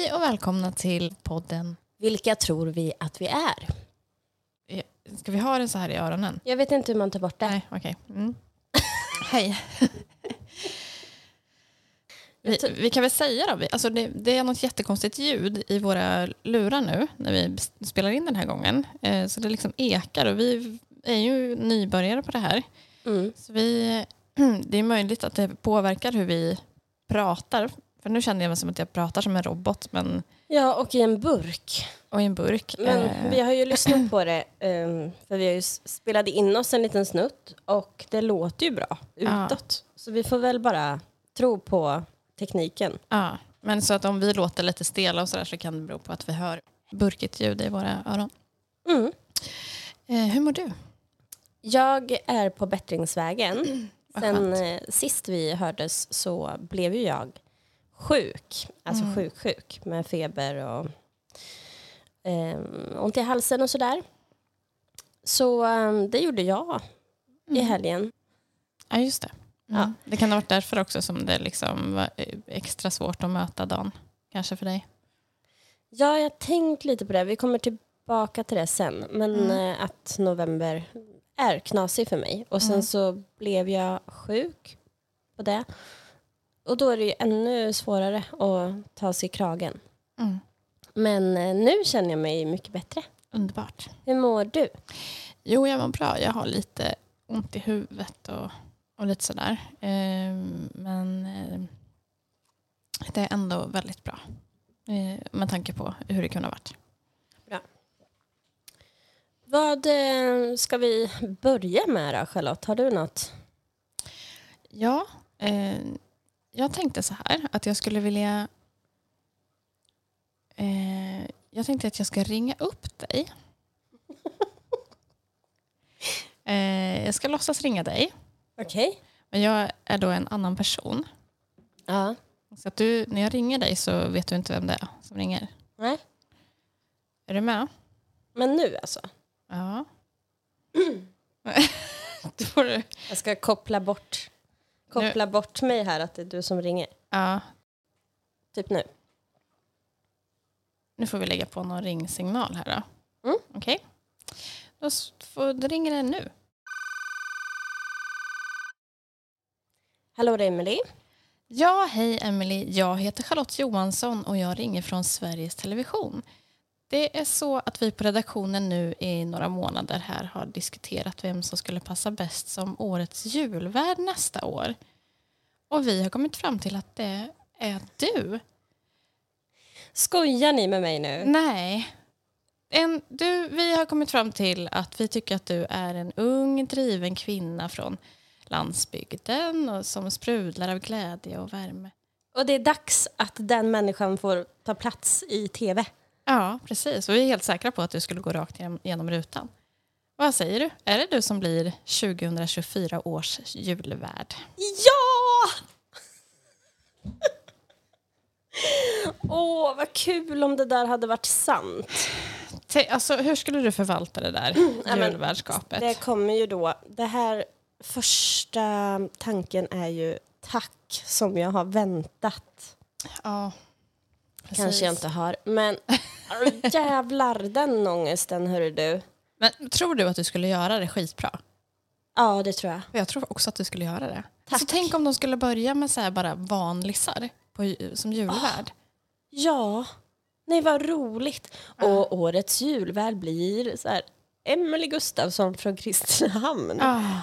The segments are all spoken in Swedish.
Hej och välkomna till podden. Vilka tror vi att vi är? Eh, Ska vi ha den så här i öronen? Jag vet inte hur man tar bort det. Nej, okej. Mm. Hej. Vi, vi kan väl säga då, alltså det, det är något jättekonstigt ljud i våra lurar nu när vi spelar in den här gången. Eh, så det liksom ekar och vi är ju nybörjare på det här. Mm. Så vi, det är möjligt att det påverkar hur vi pratar. För nu känner jag mig som att jag pratar som en robot men, Ja, och i en burk. och i en burk. Men Eh, vi har ju lyssnat på det, ehm, för vi har ju spelade in oss en liten snutt och det låter ju bra Ja. utåt. Så vi får väl bara tro på tekniken. Ja, men så att om vi låter lite stela och sådär så kan det bero på att vi hör burkigt ljud i våra öron. Mm. Eh, hur mår du? Jag är på bättringsvägen. Vad Sen eh, sist vi hördes så blev ju jag sjuk. Alltså Mm. sjuk, sjuk med feber och um, ont i halsen och sådär. Så ehm, det gjorde jag i Mm. helgen. Ja, just det. Mm. Ja. Det kan ha varit därför också som det liksom var eh, extra svårt att möta dagen. Kanske för dig. Ja, jag har tänkt lite på det. Vi kommer tillbaka till det sen. Men Mm. eh, att november är knasig för mig. Och sen Mm. så blev jag sjuk på det. Och då är det ju ännu svårare att ta sig i kragen. Mm. Men eh, nu känner jag mig mycket bättre. Underbart. Hur mår du? Jo, jag mår bra. Jag har lite ont i huvudet och, och lite sådär. Eh, men eh, det är ändå väldigt bra. Eh, med tanke på hur det kunde ha varit. Vad eh, ska vi börja med då, Charlotte? Har du något? Ja, eh, jag tänkte så här att jag skulle vilja... Eh, jag tänkte att jag ska ringa upp dig. Eh, jag ska låtsas ringa dig, Okej. men jag är då en annan person. Ja. Så att du, när jag ringer dig så vet du inte vem det är som ringer. Nej. Är du med? Men nu alltså? Ja. då får du... Jag ska koppla bort, koppla bort mig här att det är du som ringer. Ja, Typ nu. nu får vi lägga på någon ringsignal här då. Mm. Okej. Då, s- får, då ringer den nu. Hallå, det är Emily. Ja, hej Emily. Jag heter Charlotte Johansson och jag ringer från Sveriges Television. Det är så att vi på redaktionen nu i några månader här har diskuterat vem som skulle passa bäst som årets julvärd nästa år. Och vi har kommit fram till att det är du. Skojar ni med mig nu? Nej. En, du, vi har kommit fram till att vi tycker att du är en ung, driven kvinna från landsbygden och som sprudlar av glädje och värme. Och det är dags att den människan får ta plats i tv. Ja, precis. Och vi är helt säkra på att du skulle gå rakt genom, rutan. Vad säger du? Är det du som blir 2024 års julvärd? Ja! Åh, vad kul om det där hade varit sant. Te- Alltså, hur skulle du förvalta det där men julvärdskapet? Det kommer ju då, det här första tanken är ju tack som jag har väntat. Ja, precis. Kanske jag inte har, men oh, jävlar den ångesten hörru du. Men tror du att du skulle göra det skitbra? Ja, det tror jag. Jag tror också att du skulle göra det. Tack. Så tänk om de skulle börja med så bara vanlisar på, som julvärd. Ja, nej vad roligt. Och årets julvärd blir så här Emelie Gustafsson från Kristinehamn. Ah,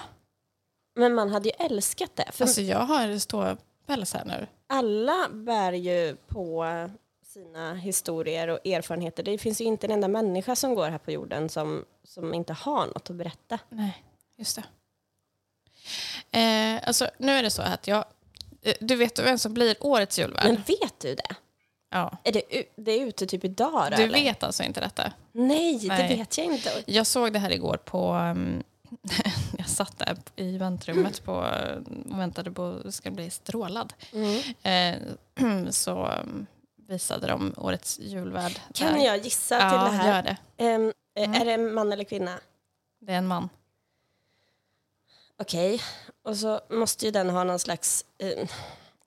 Men man hade ju älskat det. För alltså jag har ståpäls här nu. alla bär ju på sina historier och erfarenheter. Det finns ju inte en enda människa som går här på jorden som, som inte har något att berätta. Nej, just det. Eh, alltså, nu är det så att jag... eh, Du vet vem som blir årets julvärd? Men vet du det? ja. Är det, det är ute typ idag då, Du eller? vet alltså inte detta? Nej, det Nej. vet jag inte. Jag såg det här igår på... Um, jag satt där i väntrummet på, och väntade på att ska bli strålad. Mm. Eh, så um, visade de årets julvärd. Kan där. jag gissa ja, till det här? gör det. Eh, Mm. Är det en man eller kvinna? Det är en man. Okej. Och så måste ju den ha någon slags... Eh,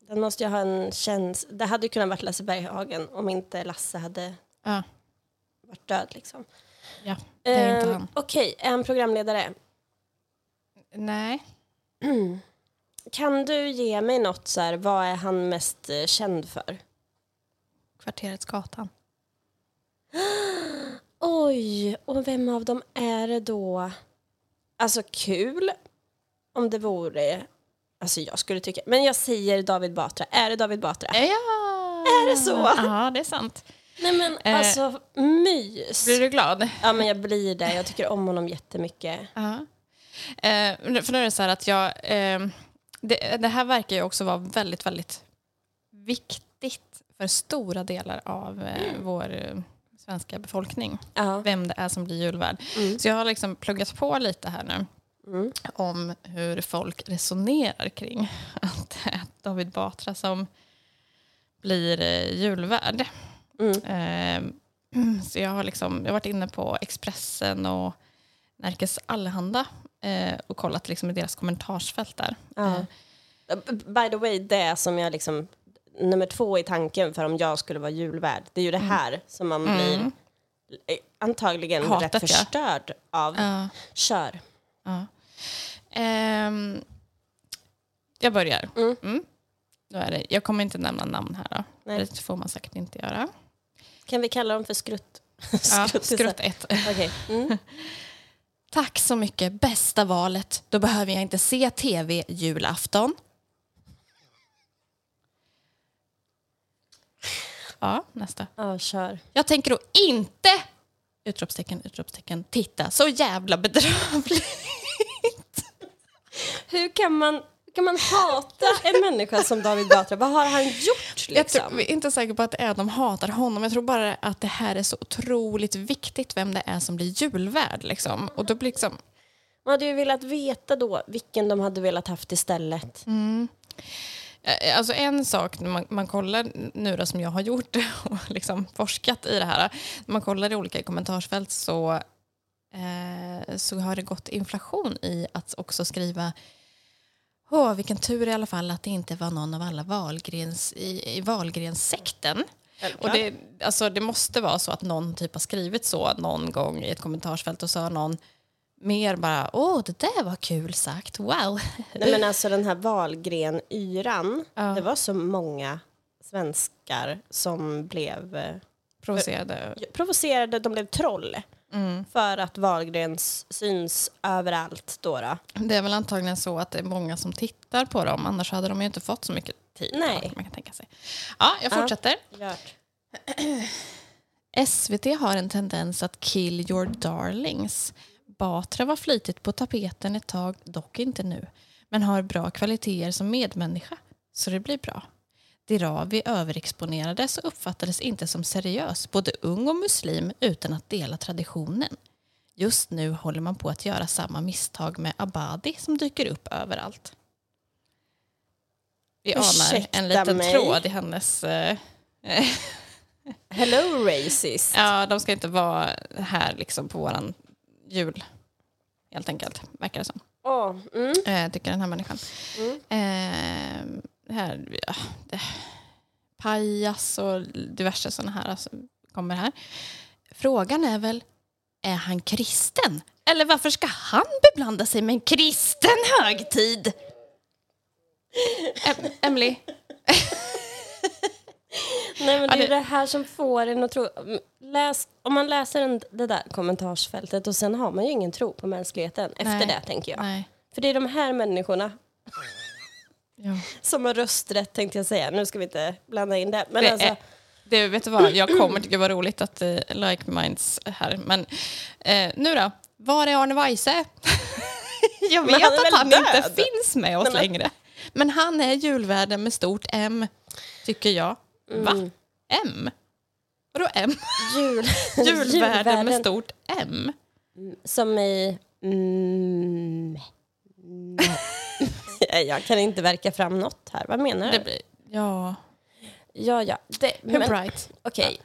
Den måste ju ha en känsla. Det hade ju kunnat varit Lasse Berghagen om inte Lasse hade Ja, varit död. Liksom. ja det är inte Eh, han. Okej, är han programledare? Nej. Kan du ge mig något så här, vad är han mest eh, känd för? Kvarterets Gatan. Oj, och vem av dem är det då? Alltså kul om det vore... Alltså jag skulle tycka... Men jag säger David Batra. Är det David Batra? Ja! Är det så? Ja, det är sant. Nej men Eh, alltså, mys. Blir du glad? Ja men jag blir det. Jag tycker om honom jättemycket. Ja. Eh, för nu är det så här att jag... Eh, det, det här verkar ju också vara väldigt, väldigt viktigt för stora delar av eh, vår eh, svenska befolkning. Ja. Vem det är som blir julvärd. Mm. Så jag har liksom pluggat på lite här nu Mm. om hur folk resonerar kring att det är David Batra som blir eh, julvärd. Mm. Eh, så jag har, liksom, jag har varit inne på Expressen och Närkes Allehanda eh, och kollat liksom i deras kommentarsfält där. Ja. By the way, det som jag liksom... Nummer två i tanken för om jag skulle vara julvärd, det är ju det här som man blir Mm. eh, antagligen Hatet, rätt ja. förstörd av. ja, Kör. ja. Ehm, jag börjar. Mm. Mm. Då är det, jag kommer inte nämna namn här. Då. Nej. Det får man säkert inte göra. Kan vi kalla dem för skrutt? Ja, Skruttisar. skrutt ett. Okej. Mm. Tack så mycket, bästa valet. Då behöver jag inte se tv julafton. Ja, nästa. Ja, kör. Jag tänker då inte, utropstecken, utropstecken, titta så jävla bedrövligt. Hur kan man, kan man hata en människa som David Batra? Vad har han gjort Jag tror, liksom? är inte säker på att det är att de hatar honom. Jag tror bara att det här är så otroligt viktigt vem det är som blir julvärd. Liksom. Och då blir liksom, Man hade ju velat veta då vilken de hade velat haft istället. Eh, Alltså en sak när man, man kollar nu då som jag har gjort och liksom forskat i det här. När man kollar i olika kommentarsfält så, eh, så har det gått inflation i att också skriva Åh, vilken tur i alla fall att det inte var någon av alla Wahlgrens, i, i Wahlgrens-sekten. Och det, alltså, det måste vara så att någon typ har skrivit så någon gång i ett kommentarsfält och så har någon mer bara åh, det där var kul sagt, wow. Nej, men alltså den här Wahlgren-yran, Ja. det var så många svenskar som blev eh, Provocerade. provocerade, de blev troll. Mm. För att Wahlgren s- syns överallt då. då. Det är väl antagligen så att det är många som tittar på dem, annars hade de ju inte fått så mycket tid. Nej. Man kan tänka sig. Ja, jag Ja. fortsätter. Gjort. SVT har en tendens att kill your darlings. Batra var flitigt på tapeten ett tag, dock inte nu, men har bra kvaliteter som medmänniska, så det blir bra. Dirawi överexponerades och uppfattades inte som seriös, både ung och muslim, utan att dela traditionen. Just nu håller man på att göra samma misstag med Abadi som dyker upp överallt. Vi anar Ursäkta en liten mig. tråd i hennes... Eh, Hello racist. Ja, de ska inte vara här liksom på våran jul. Helt enkelt, verkar det som. Åh, mm. Eh, tycker den här människan. Mm. Eh, här, ja, det, pajas och diverse sådana här alltså, kommer här. Frågan är väl, är han kristen? Eller varför ska han beblanda sig med en kristen högtid? Em- Emily, Nej, men det är det- det här som får en att tro... Läs, om man läser det där kommentarsfältet och sen har man ju ingen tro på mänskligheten efter Nej. det, tänker jag. nej. För det är de här människorna Ja. som har rösträtt, tänkte jag säga. Nu ska vi inte blanda in det. Men Det alltså, är, det, vet du vad, jag kommer tycka det var roligt att uh, like minds här. Men eh, nu då, var är Arne Weise? jag vet han är att han död? inte finns med oss Men längre. Men han är julvärden med stort M, tycker jag. Va? Mm. M? Vadå M? jul, Julvärden med stort M? Som i... Mm, jag kan inte verka fram något här. Vad menar du? Det blir, ja, Ja, ja. Det, men, bright? Okej.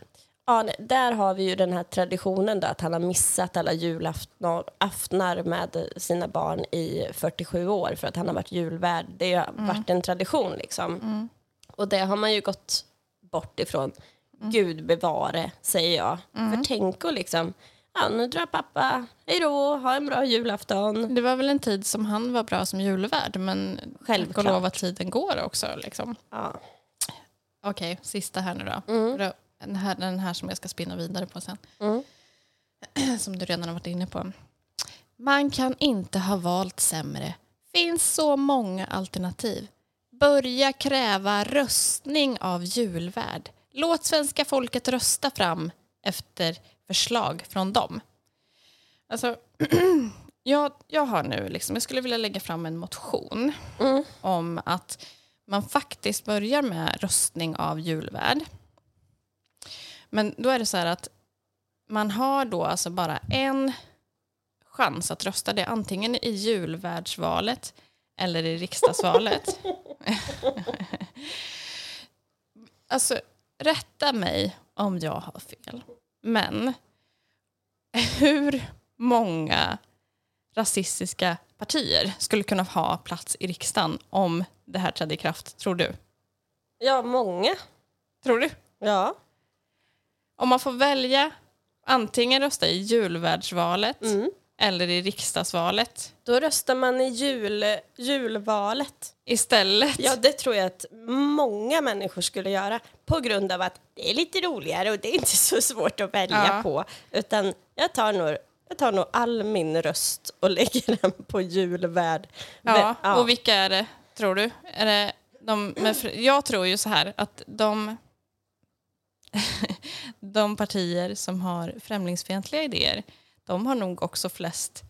Ja, nej, där har vi ju den här traditionen då, att han har missat alla julaftnar aftnar med sina barn i 47 år för att han har varit julvärd. Det har varit en tradition liksom. Och det har man ju gått bort ifrån. Gud bevare, säger jag. För tänk och liksom, ja nu drar pappa, hej då, ha en bra julafton. Det var väl en tid som han var bra som julvärd, men Självklart. lov att tiden går också. Liksom. Ja. Okej, sista här nu då. Mm. Den, här, den här som jag ska spinna vidare på sen. Mm. Som du redan har varit inne på. Man kan inte ha valt sämre. Finns så många alternativ. Börja kräva röstning av julvärd. Låt svenska folket rösta fram efter förslag från dem. Alltså, jag, jag har nu liksom, jag skulle vilja lägga fram en motion Mm. om att man faktiskt börjar med röstning av julvärd. Men då är det så här att man har då alltså bara en chans att rösta. Det är antingen i julvärdsvalet eller i riksdagsvalet. alltså, rätta mig om jag har fel. Men hur många rasistiska partier skulle kunna ha plats i riksdagen om det här trädde i kraft, tror du? ja, många. Tror du? Ja. Om man får välja antingen rösta i julvärdsvalet Mm. Eller i riksdagsvalet Då röstar man i jul, julvalet. istället. Ja, det tror jag att många människor skulle göra på grund av att det är lite roligare och det är inte så svårt att välja Ja. på. Utan jag tar, nog, jag tar nog all min röst och lägger den på julvärd. Ja, Ja. och vilka är det, tror du? Är det de jag tror ju så här att de, de partier som har främlingsfientliga idéer, de har nog också flest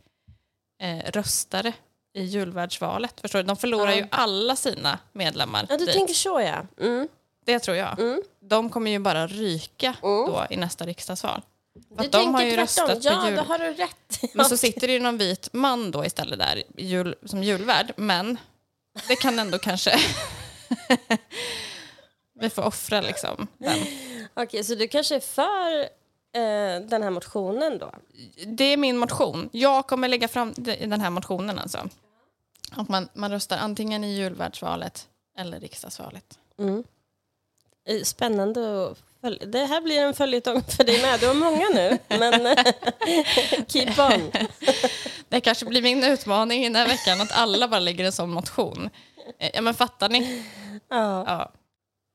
eh, röstare i julvärdsvalet. Förstår du? De förlorar Ja. ju alla sina medlemmar Ja, du dit. tänker så ja. Mm. Det tror jag. Mm. De kommer ju bara ryka Mm. då i nästa riksdagsval. För Du de har ju tvärtom. röstat Ja, på jul. då har du rätt. Men så sitter det ju någon vit man då istället där jul, som julvärd. Men det kan ändå kanske... Vi får offra liksom den. Okej, så du kanske är för den här motionen då? Det är min motion. Jag kommer lägga fram den här motionen alltså. Att man, man röstar antingen i julvärdsvalet eller riksdagsvalet. Mm. Eh, Spännande att följa. Det här blir en följetong för dig med. Du har många nu, men eh, keep on. Det kanske blir min utmaning i den här veckan att alla bara lägger en sån motion. Eh, Ja men fattar ni? Ja. Ja.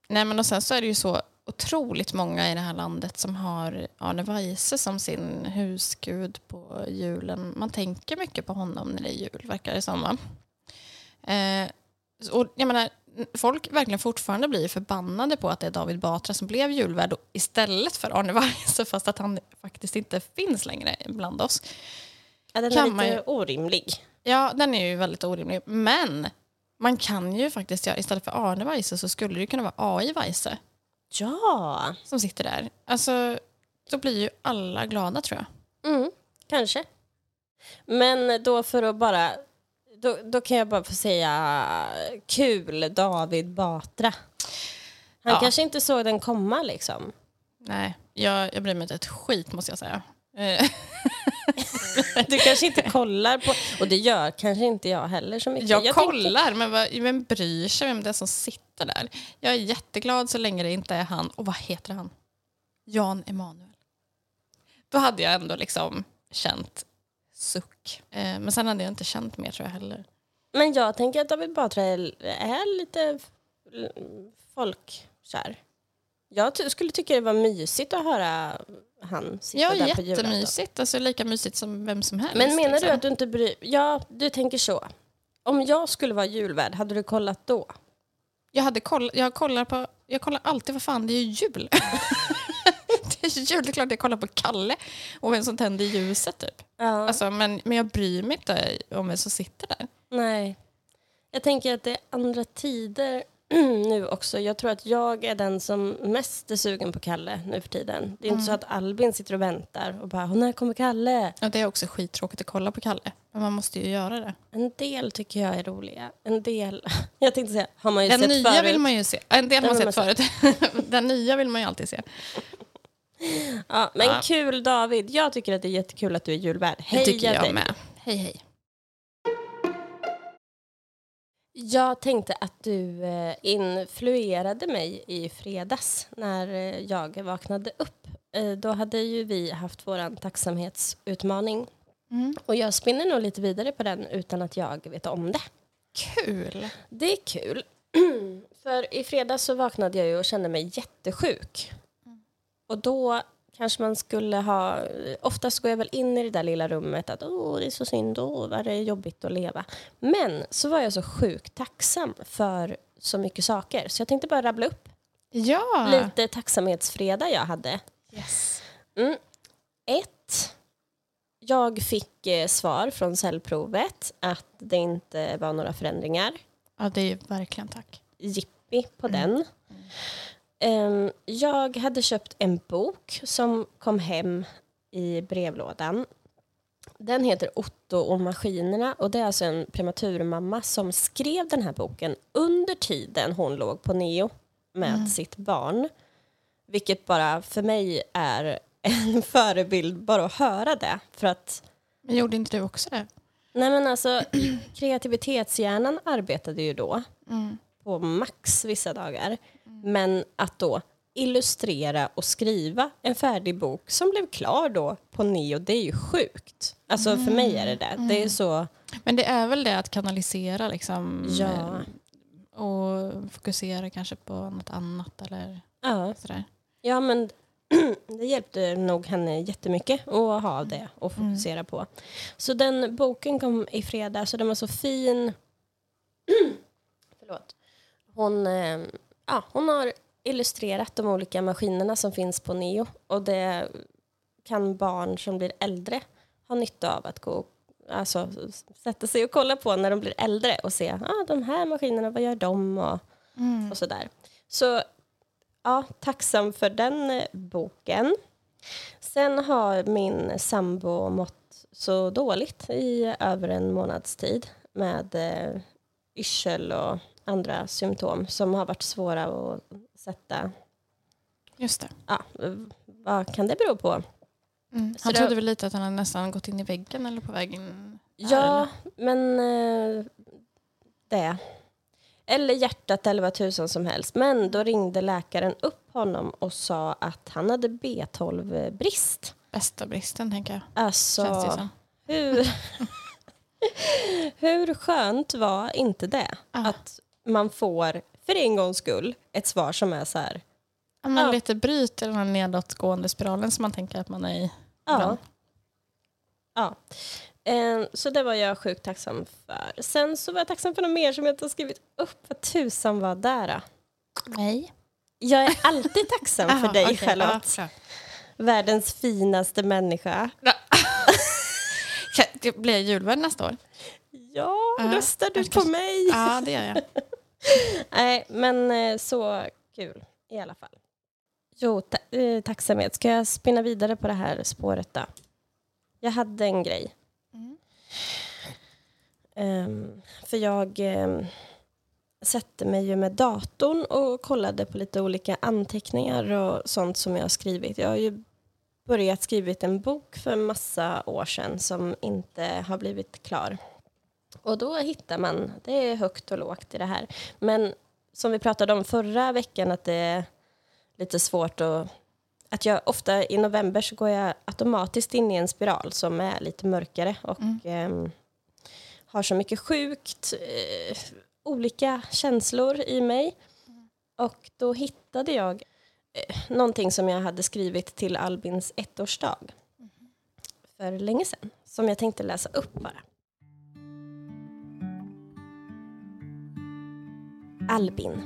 Nej men och sen så är det ju så otroligt många i det här landet som har Arne Weise som sin husgud på julen. Man tänker mycket på honom när det är jul, verkar det som. Va? Eh, och jag menar, folk verkligen fortfarande blir förbannade på att det är David Batra som blev julvärd istället för Arne Weise fast att han faktiskt inte finns längre bland oss. Ja, den är Kan lite ju- orimlig. Ja, den är ju väldigt orimlig. Men man kan ju faktiskt göra, istället för Arne Weise så skulle det kunna vara AI Weise Ja, som sitter där. Alltså, då blir ju alla glada tror jag. mm, kanske. Men då för att bara... Då, då kan jag bara få säga kul David Batra. Han Ja. kanske inte såg den komma liksom. Nej, jag, jag bryr mig inte ett skit måste jag säga. Eh, Du kanske inte kollar på... Och det gör kanske inte jag heller så mycket. jag, tänkte- kollar, men vad, vem bryr sig vem det är som sitter där? Jag är jätteglad så länge det inte är han. Och vad heter han? Jan Emanuel. Då hade jag ändå liksom känt suck. Eh, men sen hade jag inte känt mer tror jag heller. Men jag tänker att David Batra är, är lite folkkär. Jag skulle tycka det var mysigt att höra han sitta Ja, där på julafton. jättemysigt. Alltså lika mysigt som vem som helst. Men menar du liksom. att du inte bryr... Ja, du tänker så. Om jag skulle vara julvärd, hade du kollat då? Jag, hade koll, jag, kollar på, jag kollar alltid, vad fan, det är ju jul. det är ju jul, det är klart jag kollar på Kalle och vem som tänder ljuset typ. Ja. Alltså, men, men jag bryr mig inte om vem som sitter där. Nej. Jag tänker att det är andra tider nu också. Jag tror att jag är den som mest är sugen på Kalle nu för tiden. Det är inte så att Albin sitter och väntar och bara, "Åh, när kommer Kalle? Och det är också skittråkigt att kolla på Kalle. Men man måste ju göra det. En del tycker jag är roliga. En del, jag tänkte säga, har man ju Den sett nya förut. vill man ju se. En del har man Den sett vill förut. Den nya vill man ju alltid se. Ja, men Ja. kul David. Jag tycker att det är jättekul att du är julvärd. Det Heja tycker jag dig. med. Hej hej. Jag tänkte att du eh, influerade mig i fredags när eh, jag vaknade upp. Eh, då hade ju vi haft vår tacksamhetsutmaning. Mm. Och jag spinner nog lite vidare på den utan att jag vet om det. Kul! Det är kul. För i fredags så vaknade jag ju och kände mig jättesjuk. Och då kanske man skulle ha... Oftast går jag väl in i det där lilla rummet att åh, det är så synd, åh, vad det är jobbigt att leva. Men så var jag så sjukt tacksam för så mycket saker. Så jag tänkte bara rabbla upp Ja! lite tacksamhetsfredag jag hade. Yes. Mm. Ett. Jag fick eh, svar från cellprovet att det inte var några förändringar. Ja, det är ju verkligen tack. jippi på den. Ehm, jag hade köpt en bok som kom hem i brevlådan. Den heter Otto och maskinerna och det är alltså en prematurmamma som skrev den här boken under tiden hon låg på neo med sitt barn. Vilket bara för mig är en förebild bara att höra det. För att Men gjorde inte du också det? Nej men alltså kreativitetshjärnan arbetade ju då Mm. på max vissa dagar. Men att då illustrera och skriva en färdig bok som blev klar då på neo, det är ju sjukt. Alltså för mig är det det. Det är så, Men det är väl det att kanalisera liksom. Ja. eh, Och fokusera kanske på något annat eller ja. sådär. Ja men det hjälpte nog henne jättemycket att ha det och fokusera på. Så den boken kom i fredags och den var så fin. Förlåt. Hon, eh, ja, hon har illustrerat de olika maskinerna som finns på Neo och det kan barn som blir äldre ha nytta av att gå Alltså sätta sig och kolla på när de blir äldre och se ah, de här maskinerna, vad gör de och, och sådär. Så ja, tacksam för den eh, boken. Sen har min sambo mått så dåligt i över en månads tid med eh, yrsel och andra symptom som har varit svåra att sätta. Just det. Ja, vad kan det bero på? Mm. Han trodde väl lite att han hade nästan gått in i väggen eller på väg in. här, Ja, eller? men eh, det. Eller hjärtat eller vad tusan som helst. Men då ringde läkaren upp honom och sa att han hade B12-brist. Bästa bristen tänker jag. Alltså, hur, hur skönt var inte det? Ja. Att man får, för en gångs skull, ett svar som är så här. Ja, men Ja. Lite bryt i den här nedåtgående spiralen som man tänker att man är i. Ja. ja. Eh, Så det var jag sjukt tacksam för. Sen så var jag tacksam för något mer som jag inte har skrivit upp. Vad tusan var då? Nej. Jag är alltid tacksam för dig, okej, Charlotte. ja, Världens finaste människa. Det blir jag julvärd nästa år. Ja, Ja, röstar du på mig? Ja, det gör jag. Nej, men eh, så kul i alla fall. Jo, ta eh, tacksamhet. Ska jag spinna vidare på det här spåret då? Jag hade en grej. Mm. Ehm, för jag um, sätter mig ju med datorn och kollade på lite olika anteckningar och sånt som jag har skrivit. Jag har ju börjat skrivit en bok för massa år sedan som inte har blivit klar. Och då hittar man, det är högt och lågt i det här. Men som vi pratade om förra veckan att det är lite svårt att att jag ofta i november så går jag automatiskt in i en spiral som är lite mörkare och ehm, har så mycket sjukt, eh, olika känslor i mig. Och då hittade jag eh, någonting som jag hade skrivit till Albins ettårsdag för länge sedan, som jag tänkte läsa upp bara. Albin.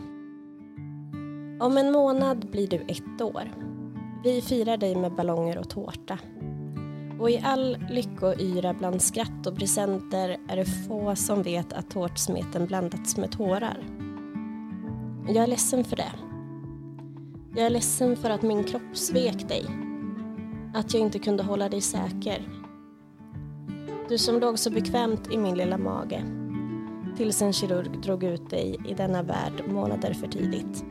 Om en månad blir du ett år. Vi firar dig med ballonger och tårta. Och i all lyckoyra bland skratt och presenter är det få som vet att tårtsmeten blandats med tårar. Jag är ledsen för det. Jag är ledsen för att min kropp svek dig. Att jag inte kunde hålla dig säker. Du som låg så bekvämt i min lilla mage. Tills en kirurg drog ut dig i denna värld månader för tidigt.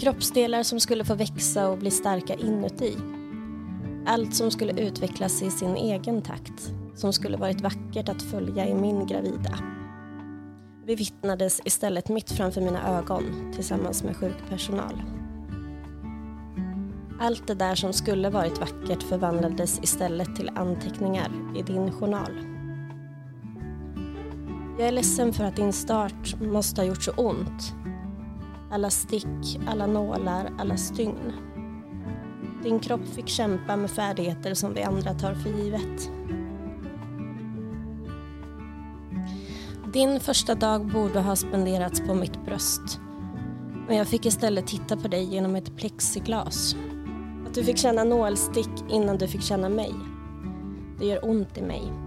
Kroppsdelar som skulle få växa och bli starka inuti. Allt som skulle utvecklas i sin egen takt. som skulle varit vackert att följa i min gravida. Bevittnades istället mitt framför mina ögon tillsammans med sjukpersonal. Allt det där som skulle varit vackert förvandlades istället till anteckningar i din journal. Jag är ledsen för att din start måste ha gjort så ont. Alla stick, alla nålar, alla stygn. Din kropp fick kämpa med färdigheter som vi andra tar för givet. Din första dag borde ha spenderats på mitt bröst. Men jag fick istället titta på dig genom ett plexiglas. Att du fick känna nålstick innan du fick känna mig. Det gör ont i mig.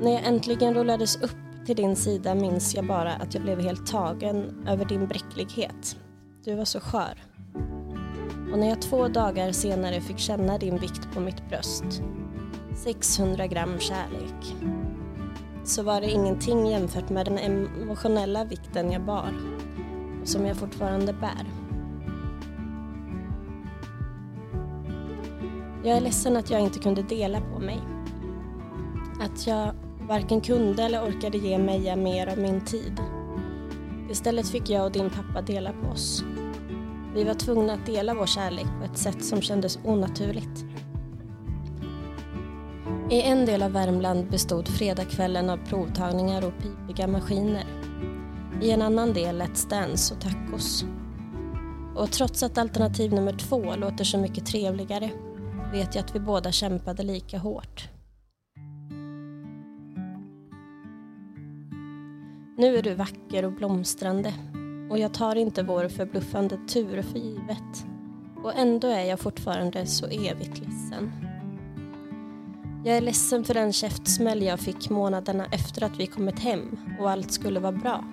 När jag äntligen rullades upp till din sida minns jag bara att jag blev helt tagen över din bräcklighet. Du var så skör. Och när jag två dagar senare fick känna din vikt på mitt bröst 600 gram kärlek så var det ingenting jämfört med den emotionella vikten jag bar och som jag fortfarande bär. Jag är ledsen att jag inte kunde dela på mig. Att jag varken kunde eller orkade ge Meja mer av min tid. Istället fick jag och din pappa dela på oss. Vi var tvungna att dela vår kärlek på ett sätt som kändes onaturligt. I en del av Värmland bestod fredagskvällen av provtagningar och pipiga maskiner. I en annan del Let's Dance och tacos. Och trots att alternativ nummer två låter så mycket trevligare vet jag att vi båda kämpade lika hårt. Nu är du vacker och blomstrande och jag tar inte vår förbluffande tur för givet. Och ändå är jag fortfarande så evigt ledsen. Jag är ledsen för den käftsmäll jag fick månaderna efter att vi kommit hem och allt skulle vara bra.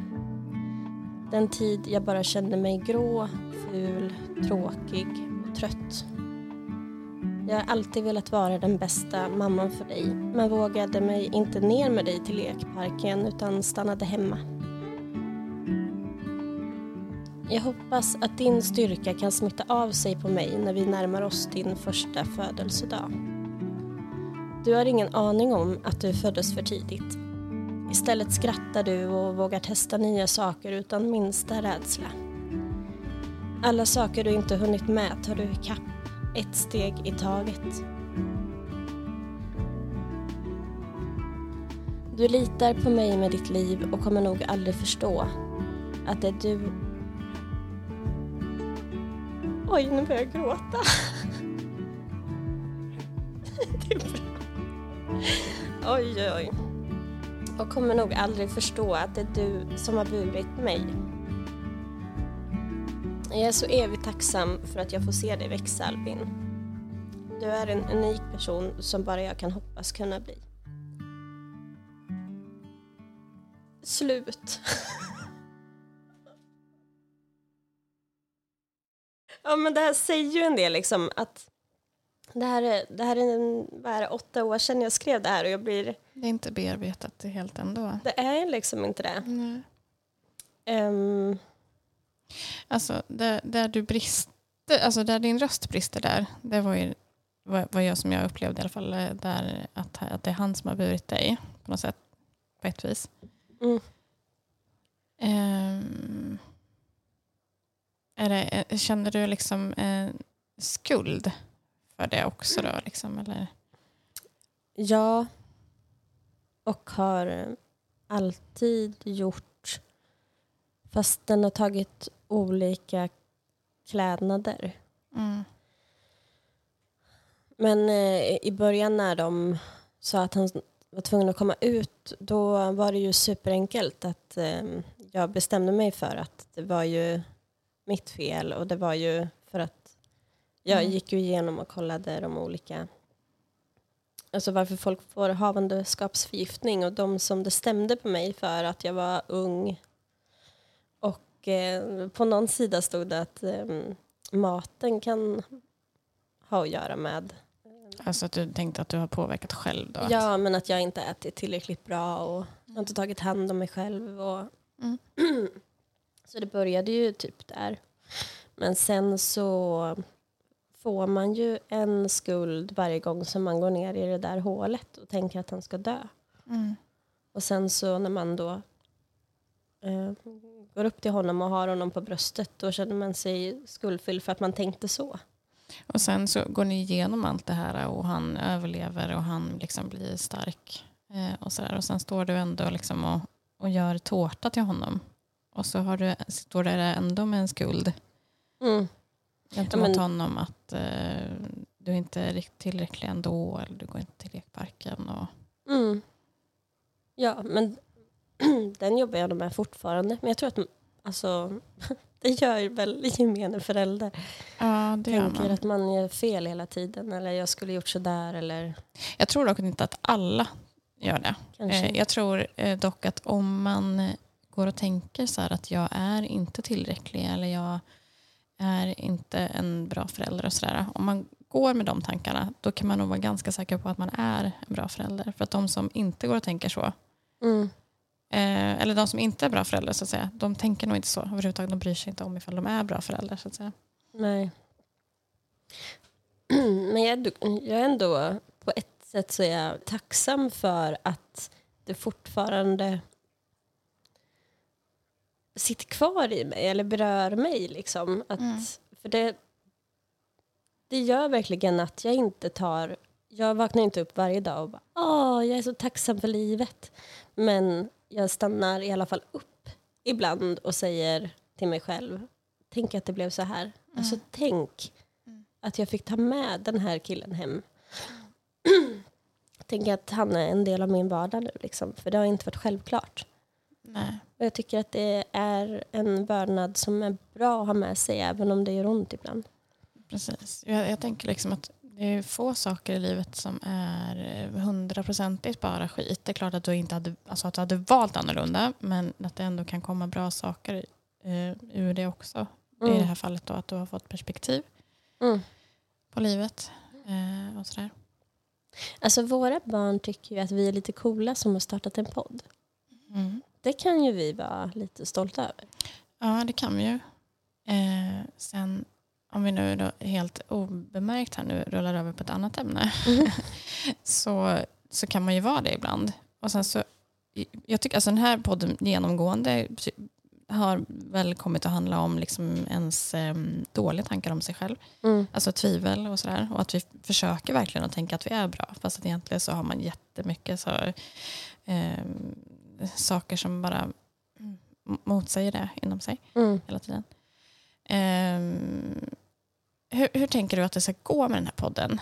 Den tid jag bara kände mig grå, ful, tråkig och trött. Jag har alltid velat vara den bästa mamman för dig men vågade mig inte ner med dig till lekparken utan stannade hemma. Jag hoppas att din styrka kan smitta av sig på mig när vi närmar oss din första födelsedag. Du har ingen aning om att du föddes för tidigt. Istället skrattar du och vågar testa nya saker utan minsta rädsla. Alla saker du inte hunnit med tar du ikapp, ett steg i taget. Du litar på mig med ditt liv och kommer nog aldrig förstå att det är du... Oj, nu börjar jag gråta. det är bra. Oj, oj, oj. Och kommer nog aldrig förstå att det är du som har burit mig. Jag är så evigt tacksam för att jag får se dig växa, Albin. Du är en unik person som bara jag kan hoppas kunna bli. Slut. ja, men det här säger ju en del liksom att det här är, det här är, en, vad är det, åtta år sedan jag skrev det här och jag blir... Det är inte bearbetat helt ändå. Det är liksom inte det. Nej. Um, Alltså, där, där du brister, alltså där din röst brister där, det var ju vad, vad jag som jag upplevde i alla fall, eh, där att, att det är han som har burit dig på något sätt, på ett vis. mm. Ehm, är det, eh, känner du liksom eh, skuld för det också då? Liksom, eller? Ja. Och har eh, alltid gjort. Fast den har tagit olika klädnader. Mm. Men eh, i början när de sa att han var tvungen att komma ut, då var det ju superenkelt att eh, jag bestämde mig för att det var ju mitt fel och det var ju för att jag Mm. gick ju igenom och kollade de olika Alltså varför folk får havandeskapsförgiftning och de som det stämde på mig för att jag var ung. Och eh, på någon sida stod det att eh, maten kan ha att göra med Alltså att du tänkte att du har påverkat själv då? Att, Ja, men att jag inte ätit tillräckligt bra och har inte tagit hand om mig själv. Och Mm. så det började ju typ där. Men sen så får man ju en skuld varje gång som man går ner i det där hålet och tänker att han ska dö. Mm. Och sen så när man då eh, går upp till honom och har honom på bröstet då känner man sig skuldfylld för att man tänkte så. Och sen så går ni igenom allt det här och han överlever och han liksom blir stark. Eh, och, så där. och sen står du ändå liksom och, och gör tårta till honom. Och så har du, står du där ändå med en skuld Mm. gentemot men- honom att eh, du inte är tillräcklig ändå eller du går inte till lekparken. Och, Mm. Ja, men den jobbar jag med fortfarande. Men jag tror att alltså, det gör väl gemene förälder. ja, det Tänker man. att man gör fel hela tiden. Eller jag skulle gjort sådär. Eller Jag tror dock inte att alla gör det. kanske. Eh, jag tror eh, dock att om man eh, går och tänker så att jag är inte tillräcklig eller jag är inte en bra förälder och sådär. Om man går med de tankarna då kan man nog vara ganska säker på att man är en bra förälder. För att de som inte går och tänker så, Mm. Eh, eller de som inte är bra föräldrar så att säga, de tänker nog inte så överhuvudtaget. De bryr sig inte om ifall de är bra föräldrar så att säga. Nej. Men jag är, ändå, jag är ändå, på ett sätt så är jag tacksam för att det fortfarande sitter kvar i mig eller berör mig. Liksom. Att, Mm. För det, det gör verkligen att jag inte tar... Jag vaknar inte upp varje dag och bara Åh, jag är så tacksam för livet. Men jag stannar i alla fall upp ibland och säger till mig själv Tänk att det blev så här. Alltså tänk att jag fick ta med den här killen hem. tänk att han är en del av min vardag nu. Liksom, för det har inte varit självklart. Nej. Och jag tycker att det är en vördnad som är bra att ha med sig även om det gör ont ibland. Precis. Jag, jag tänker liksom att det är få saker i livet som är hundraprocentigt bara skit. Det är klart att du inte hade, alltså att du hade valt annorlunda men att det ändå kan komma bra saker eh, ur det också. I det här fallet då att du har fått perspektiv Mm. på livet. Eh, och sådär. Alltså våra barn tycker ju att vi är lite coola som har startat en podd. Mm. Det kan ju vi vara lite stolta över. Ja, det kan vi ju. Eh, sen om vi nu då helt obemärkt här nu rullar över på ett annat ämne så, så kan man ju vara det ibland. Och sen så, jag tycker alltså den här podden genomgående har väl kommit att handla om liksom ens eh, dåliga tankar om sig själv. Mm. Alltså tvivel och sådär. Och att vi försöker verkligen att tänka att vi är bra. Fast att egentligen så har man jättemycket så, eh, saker som bara mm, motsäger det inom sig Mm. hela tiden. Ehm, hur, hur tänker du att det ska gå med den här podden?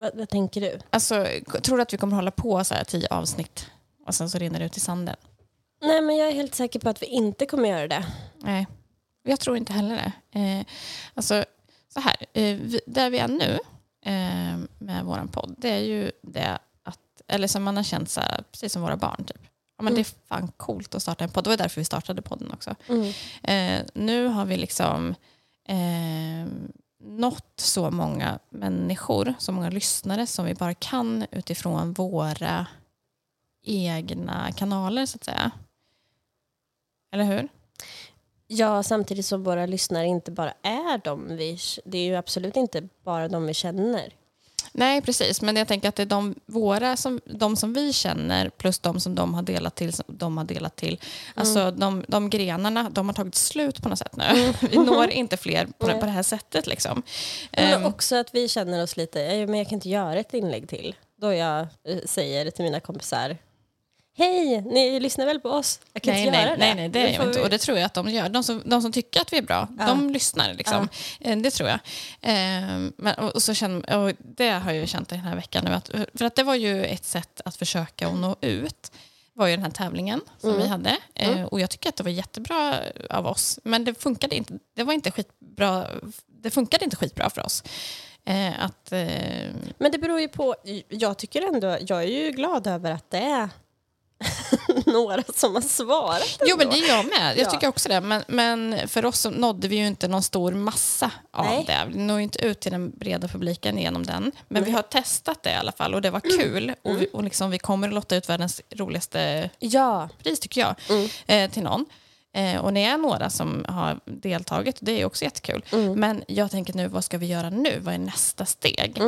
Vad, vad tänker du? Alltså, tror du att vi kommer hålla på så här tio avsnitt och sen så rinner det ut i sanden? Nej, men jag är helt säker på att vi inte kommer göra det. Nej, jag tror inte heller det. Eh, alltså, så här, eh, vi, där vi är nu eh, med vår podd, det är ju det att, eller som man har känt så här, precis som våra barn typ. Ja, men Det är fan coolt att starta en podd. Det var därför vi startade podden också. Mm. Eh, nu har vi liksom eh, nått så många människor, så många lyssnare som vi bara kan utifrån våra egna kanaler så att säga. Eller hur? Ja, samtidigt som våra lyssnare inte bara är de vi... Det är ju absolut inte bara de vi känner. Nej, precis. Men jag tänker att det är de, våra som, de som vi känner plus de som de har delat till. Som de har delat till. Alltså de, de grenarna, de har tagit slut på något sätt nu. Vi når inte fler på, på det här sättet. Liksom. Men Ehm, också att vi känner oss lite, "Eh, men jag kan inte göra ett inlägg till. Då jag eh, säger till mina kompisar, hej, ni lyssnar väl på oss? Jag kan nej, inte nej, göra det. nej, nej, det gör jag inte. vi- Och det tror jag att de gör. De som, de som tycker att vi är bra, Ja. de lyssnar. Liksom. Eh, Det tror jag. Ehm, Men, och, så känner, och det har jag känt den här veckan nu. Att, för att det var ju ett sätt att försöka att nå ut. var ju den här tävlingen som Mm. vi hade. Eh, Och jag tycker att det var jättebra av oss. Men det funkade inte. Det var inte skitbra. Det funkade inte skitbra för oss. Eh, att, eh, Men det beror ju på, jag tycker ändå, jag är ju glad över att det är några som har svarat. Jo, men ändå. det är jag med. Jag Ja. tycker också det. Men, men för oss så nådde vi ju inte någon stor massa av Nej. det. Vi når ju inte ut till den breda publiken genom den. Men vi har testat det i alla fall och det var kul. Och, vi, och liksom, vi kommer att lotta ut världens roligaste Ja, pris tycker jag Mm. eh, till någon. Eh, och det är några som har deltagit och det är också jättekul. Men jag tänker nu, vad ska vi göra nu? Vad är nästa steg?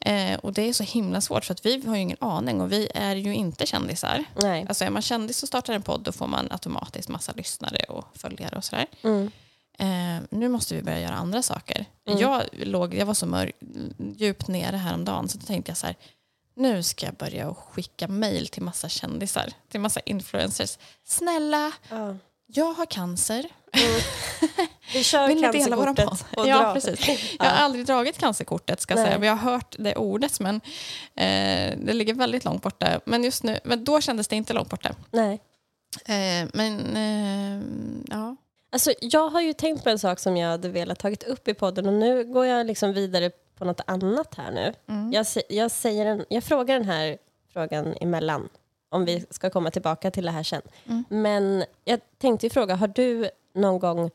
Eh, och det är så himla svårt för att vi har ju ingen aning och vi är ju inte kändisar. Nej. Alltså är man kändis och startar en podd då får man automatiskt massa lyssnare och följare och sådär. Mm. Eh, nu måste vi börja göra andra saker. Jag, låg, jag var så mörk, djupt nere häromdagen så då tänkte jag så här, nu ska jag börja skicka mail till massa kändisar, till massa influencers. Snälla. Jag har cancer. Vi kör Vill cancerkortet och Ja, precis. Jag har aldrig dragit cancerkortet ska jag säga. Vi har hört det ordet men eh, det ligger väldigt långt borta. Men just nu, men då kändes det inte långt borta. Nej. Eh, men eh, ja. Alltså, jag har ju tänkt på en sak som jag hade velat tagit upp i podden och nu går jag liksom vidare på något annat här nu. Jag, sä- jag, säger en, jag frågar den här frågan emellan om vi ska komma tillbaka till det här sen. Men jag tänkte fråga, har du någon gång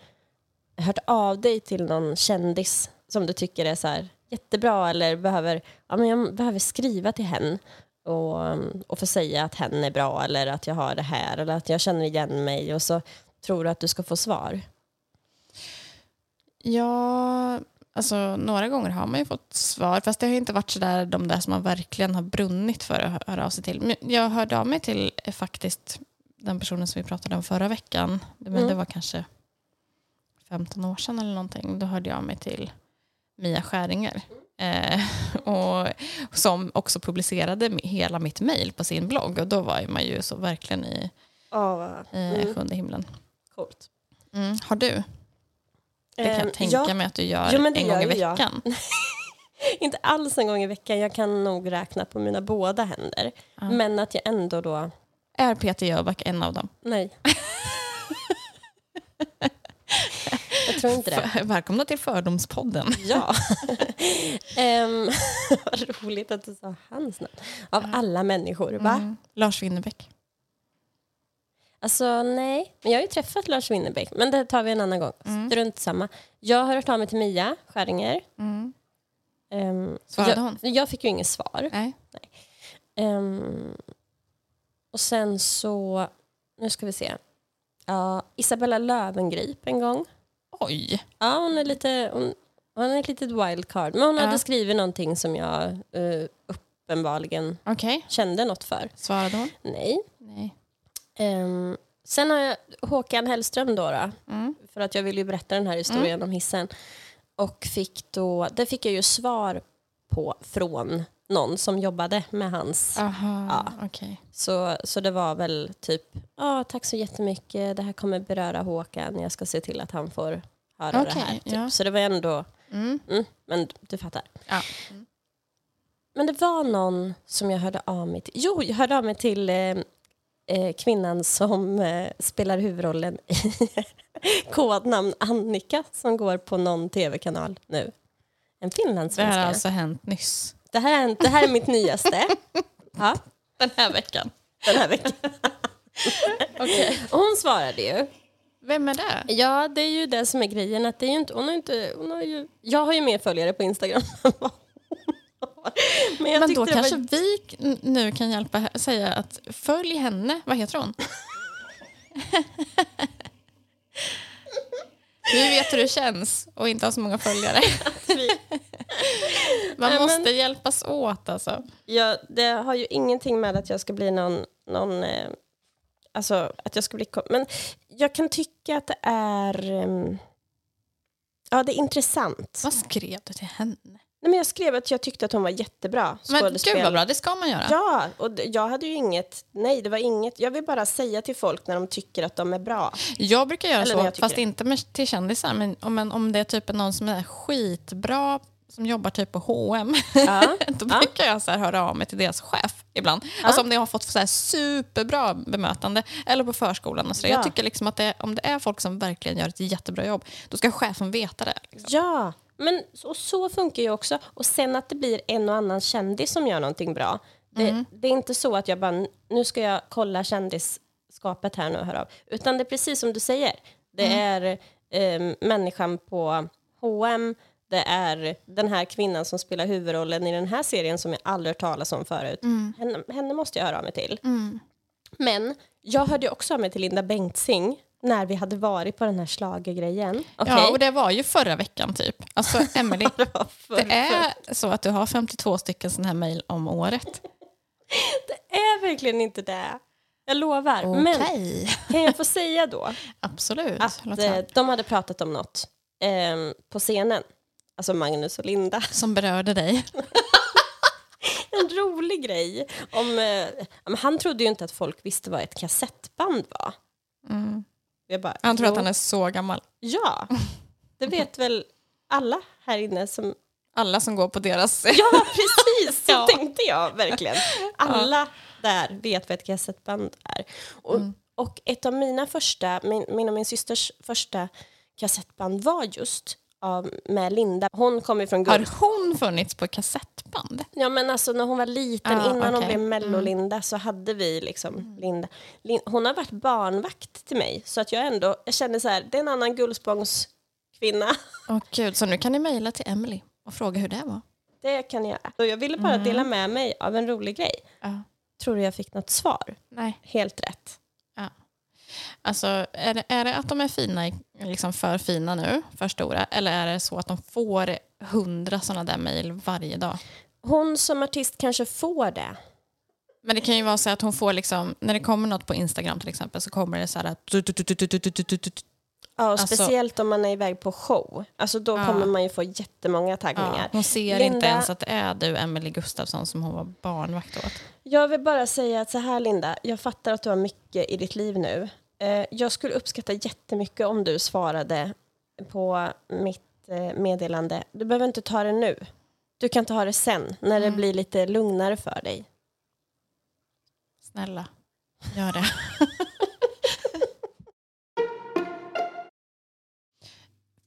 hört av dig till någon kändis som du tycker är så här jättebra eller behöver, ja, men jag behöver skriva till henne och, och få säga att hen är bra eller att jag har det här eller att jag känner igen mig och så tror du att du ska få svar? Ja, alltså några gånger har man ju fått svar. Fast det har inte varit så där de där som man verkligen har brunnit för att hö- höra av sig till. Men jag hörde av mig till eh, faktiskt den personen som vi pratade om förra veckan. Men Mm. det var kanske 15 år sedan eller någonting. Då hörde jag av mig till Mia Skäringer. Eh, och som också publicerade hela mitt mejl på sin blogg. Och då var man ju så verkligen i Ja, vad eh, sjunde himlen. coolt. Mm. Har du? Det kan Ehm, jag tänka ja, mig att du gör Jo, en gång i gör veckan. Inte alls en gång i veckan, jag kan nog räkna på mina båda händer. Men att jag ändå då, Är Peter Jöback en av dem? nej. jag tror inte det. Välkomna till Fördomspodden. Ja. um, vad roligt att du sa hans namn. Av alla människor, va? Mm. Lars Winnerbäck. Alltså nej, men jag har ju träffat Lars Winnerbäck, men det tar vi en annan gång. Strunt samma. Jag har hört av mig till Mia Skäringer. Mm. Um, Svarade jag, hon? Jag fick ju inget svar. Nej. Ehm, och sen så, nu ska vi se. Ja, Isabella Löwengrip en gång. Oj. Ja, hon är lite, hon, hon är ett litet wildcard. Men hon Ja. hade skrivit någonting som jag eh, uppenbarligen Okej. kände något för. Svarade hon? Nej. Nej. Ehm, sen har jag Håkan Hellström då, då Mm. för att jag ville ju berätta den här historien om hissen. Och fick då, det fick jag ju svar på från någon som jobbade med hans Aha, Ja. okej. Så, så det var väl typ, ja tack så jättemycket, det här kommer beröra Håkan, jag ska se till att han får höra det Okej, här. Typ. ja. Så det var ändå, Mm. mm, men du fattar. Ja. Men det var någon som jag hörde av mig till, jo jag hörde av mig till eh, kvinnan som eh, spelar huvudrollen i kodnamn Annika som går på någon tv-kanal nu. En Det här finlandssvenska. har alltså hänt nyss. Det, här, är- det här är mitt nyaste. Ja, Den här veckan. den här veckan. Okej. Och hon svarade ju. Vem är det? Ja, det är ju det som är grejen. Att det är ju inte, hon har inte, hon har ju, jag har ju mer följare på Instagram än vad. Men Men då kanske var, vi nu kan hjälpa säga att följ henne. Vad heter hon? Vi vet hur det känns och inte ha så många följare. Man Nej, men- måste hjälpas åt alltså. ja, det har ju ingenting med att jag ska bli någon, någon eh, alltså att jag ska bli, men jag kan tycka att det är, ehm, ja det är intressant. Vad skrev du till henne? Nej, men jag skrev att jag tyckte att hon var jättebra Men skådespel. gud vad bra, det ska man göra. Ja, och jag hade ju inget, nej det var inget, jag vill bara säga till folk när de tycker att de är bra. Jag brukar göra Eller så, fast det. inte med, till kändisar. Men om, en, om det är typ någon som är skitbra, som jobbar typ på H&M Ja. då brukar jag så här höra av mig till deras chef ibland. Alltså om de har fått så här superbra bemötande, eller på förskolan. Och så. Ja. Jag tycker liksom att det, om det är folk som verkligen gör ett jättebra jobb, då ska chefen veta det. Liksom. Ja, men så, så funkar ju också. Och sen att det blir en och annan kändis som gör någonting bra. Det, det är inte så att jag bara, nu ska jag kolla kändisskapet här nu och höra av. Utan det är precis som du säger. Det är eh, människan på H&M det är den här kvinnan som spelar huvudrollen i den här serien som jag aldrig hört talas om förut. Henne, henne måste jag höra av mig till. Men jag hörde också av mig till Linda Bengtzing när vi hade varit på den här schlagergrejen. Okej, Ja, och det var ju förra veckan typ. Alltså Emily, det det är så att du har 52 stycken sådana här mejl om året. det är verkligen inte det. Jag lovar. Men Okej. kan jag få säga då Absolut. att Låt eh, de hade pratat om något eh, på scenen. Alltså Magnus och Linda. Som berörde dig. En rolig grej. Om, eh, men han trodde ju inte att folk visste vad ett kassettband var. Mm. Jag bara, Han tror "Jo." att han är så gammal. Ja, det vet väl alla här inne som... Alla som går på deras... Ja, precis! Så Ja. tänkte jag verkligen. Alla där vet vad ett kassettband är. Och, Mm. och ett av mina första, min, min och min systers första kassettband var just av, med Linda. Hon kom ju från Har Guld. hon funnits på kassettband? Ja men alltså när hon var liten, Ah, innan hon okej. Mm. blev mello-Linda så hade vi liksom Linda. Lin, hon har varit barnvakt till mig så att jag ändå, jag känner så här, det är en annan Gullspångskvinna. Åh gud, så nu kan ni mejla till Emily och fråga hur det var. Det kan jag göra. Och jag ville bara Mm. dela med mig av en rolig grej. Ja. Tror du jag fick något svar? Nej. Helt rätt. Alltså, är det, är det att de är fina, liksom för fina nu, för stora, eller är det så att de får hundra sådana där mejl varje dag? Hon som artist kanske får det. Men det kan ju vara så att hon får, liksom, när det kommer något på Instagram till exempel, så kommer det så här att... Ja, och Alltså- speciellt om man är iväg på show. Alltså då Ja. kommer man ju få jättemånga Ja, taggningar. hon ser Linda- inte ens att det är du, Emily Gustafsson, som hon var barnvakt åt. Jag vill bara säga att så här Linda, jag fattar att du har mycket i ditt liv nu. Eh, jag skulle uppskatta jättemycket om du svarade på mitt eh, meddelande. Du behöver inte ta det nu. Du kan ta det sen, när det blir lite lugnare för dig. Snälla, gör det.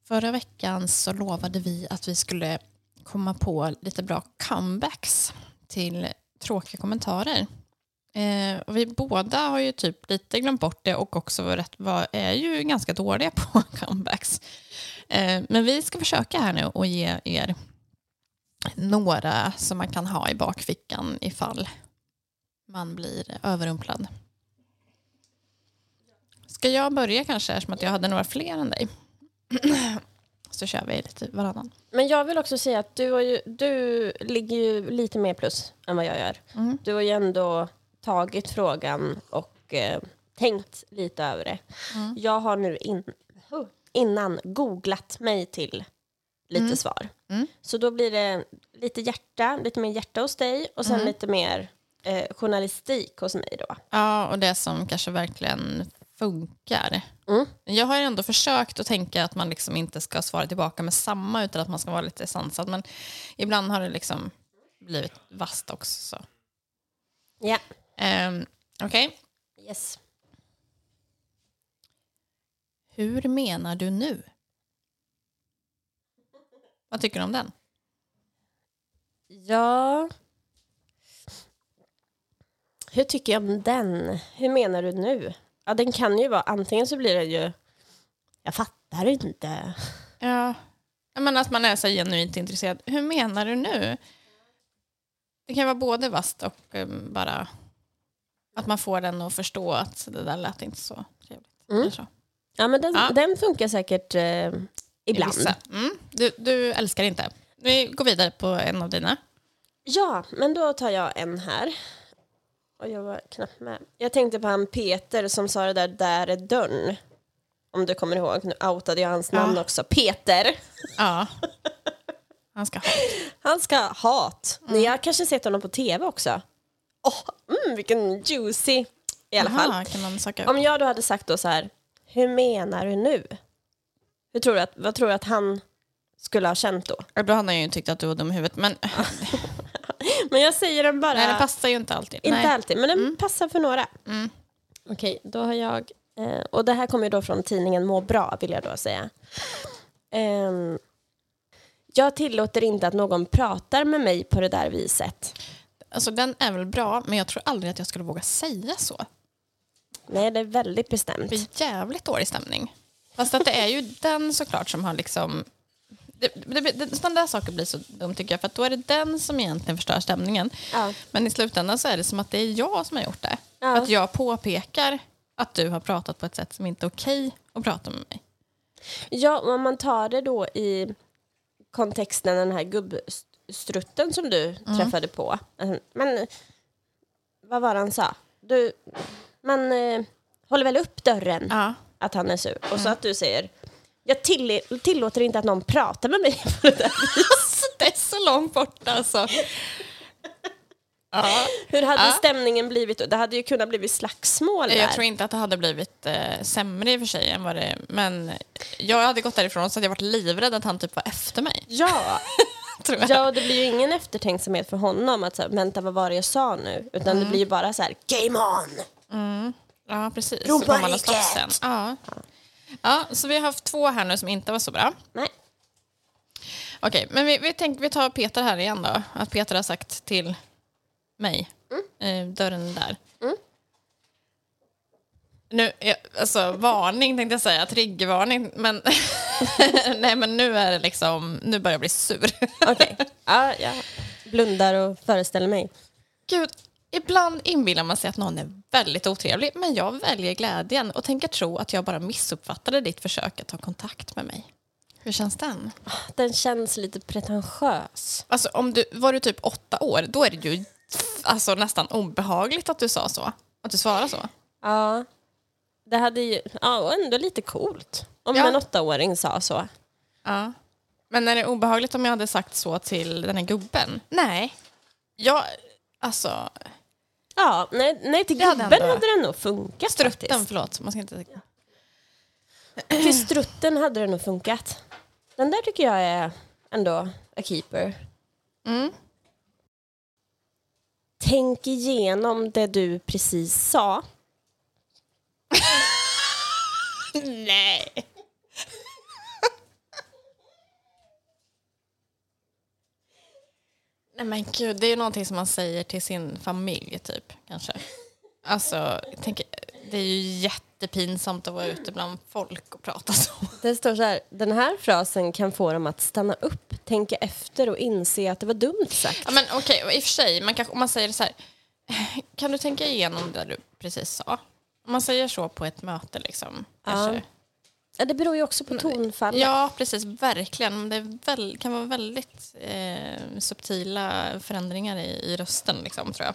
Förra veckan så lovade vi att vi skulle komma på lite bra comebacks till tråkiga kommentarer. Eh, och vi båda har ju typ lite glömt bort det och också rätt, var, är ju ganska dåliga på comebacks. Eh, men vi ska försöka här nu och ge er några som man kan ha i bakfickan ifall man blir överrumplad. Ska jag börja kanske eftersom att jag hade några fler än dig? Så kör vi lite varannan. Men jag vill också säga att du, ju, du ligger ju lite mer plus än vad jag gör. Mm. Du har ju ändå tagit frågan och eh, tänkt lite över det. Mm. Jag har nu in, innan googlat mig till lite Mm. svar. Mm. Så då blir det lite hjärta, lite mer hjärta hos dig och sen Mm. lite mer eh, journalistik hos mig då. Ja, och det som kanske verkligen funkar. Mm. Jag har ändå försökt att tänka att man liksom inte ska svara tillbaka med samma utan att man ska vara lite sansad. Men ibland har det liksom blivit vasst också. Så. Ja. Ehm, Okej, Yes. hur menar du nu? Vad tycker du om den? Ja. Hur tycker jag om den? Hur menar du nu? Ja, den kan ju vara, antingen så blir det ju, jag fattar inte. Ja, menar att man är så genuint intresserad. Hur menar du nu? Det kan vara både vast och um, bara att man får den att förstå att det där lät inte så trevligt. Mm. Så. Ja, men den, Ja. den funkar säkert eh, ibland. Mm. Du, du älskar inte. Vi går vidare på en av dina. Ja, men då tar jag en här. Och jag var knappt med. Jag tänkte på han Peter som sa det där, där är dörren. Om du kommer ihåg, nu outade jag hans Ja. namn också. Peter. Ja. Han ska ha. Han ska ha hat. Mm. Ni har kanske sett honom på tv också. Åh, mm, vilken juicy. I alla fall. Aha, kan man söka upp. Om jag då hade sagt då så här, hur menar du nu? Hur tror du att, vad tror du att han skulle ha känt då? Då hade han ju tyckt att du var dum i huvudet. Men Men jag säger den bara. nej, det passar ju inte alltid. Inte nej. alltid, men den passar för några. Mm. Okej, då har jag... Eh, och det här kommer ju då från tidningen Må bra, vill jag då säga. Ehm, jag tillåter inte att någon pratar med mig på det där viset. Alltså, den är väl bra, men jag tror aldrig att jag skulle våga säga så. Nej, det är väldigt bestämt. Det blir jävligt dålig stämning. Fast att det är ju den såklart som har liksom... Det, det, det, sådana där saker blir så dumt tycker jag, för att då är det den som egentligen förstör stämningen. Ja. Men i slutändan så är det som att det är jag som har gjort det. Ja. Att jag påpekar att du har pratat på ett sätt som inte är okej att prata med mig. Ja, om man tar det då i kontexten den här gubbstrutten som du träffade på. Men vad var det han sa? Du, man eh, håller väl upp dörren Ja. att han är sur. Och så att du säger jag till, tillåter inte att någon pratar med mig på det där. Det är så långt borta alltså. Ja. Hur hade Ja. stämningen blivit då? Det hade ju kunnat bli slagsmål där. Jag tror inte att det hade blivit eh, sämre i och för sig än vad det Men jag hade gått därifrån så hade jag varit livrädd att han typ var efter mig. Ja, Tror jag. ja, det blir ju ingen eftertänksamhet för honom att så här, vänta vad var det jag sa nu? Utan Mm. det blir ju bara så här, game on! Ja, precis. Man sen. Ja. ja, så vi har haft två här nu som inte var så bra. Nej. Okej, men vi, vi, tänker, vi tar Peter här igen då. Att Peter har sagt till mig, eh, dörren där. Mm. Nu, alltså varning tänkte jag säga, triggervarning, men nej men nu är det liksom, nu börjar jag bli sur. Okej, ja, jag blundar och föreställer mig. Gud, ibland inbillar man sig att någon är väldigt otrevlig, men jag väljer glädjen och tänker tro att jag bara missuppfattade ditt försök att ta kontakt med mig. Hur känns den? Den känns lite pretentiös. Alltså om du, var du typ åtta år, då är det ju alltså, nästan obehagligt att du sa så. Att du svarar så. Ja, det hade ju, ja, ändå lite coolt. Om Ja. en åttaåring sa så. Ja. Men är det obehagligt om jag hade sagt så till den här gubben? Nej. Jag, alltså, Ja, nej, nej till Det hade gubben ändå- hade den nog funkat strutten, faktiskt. förlåt. Man ska inte... Till strutten hade det nog funkat. Den där tycker jag är ändå a keeper. Mm. Tänk igenom det du precis sa. Nej. Nej men gud, det är ju någonting som man säger till sin familj typ, kanske. Alltså, tänker, det är ju jättepinsamt att vara ute bland folk och prata så. Det står så här, den här frasen kan få dem att stanna upp, tänka efter och inse att det var dumt sagt. Ja men okej, i och för sig, man kanske, om man säger så här, kan du tänka igenom det du precis sa? Om man säger så på ett möte liksom. Kanske. Ja, det beror ju också på tonfallet. Ja, precis. Verkligen. Det väl, kan vara väldigt eh, subtila förändringar i, i rösten, liksom, tror jag.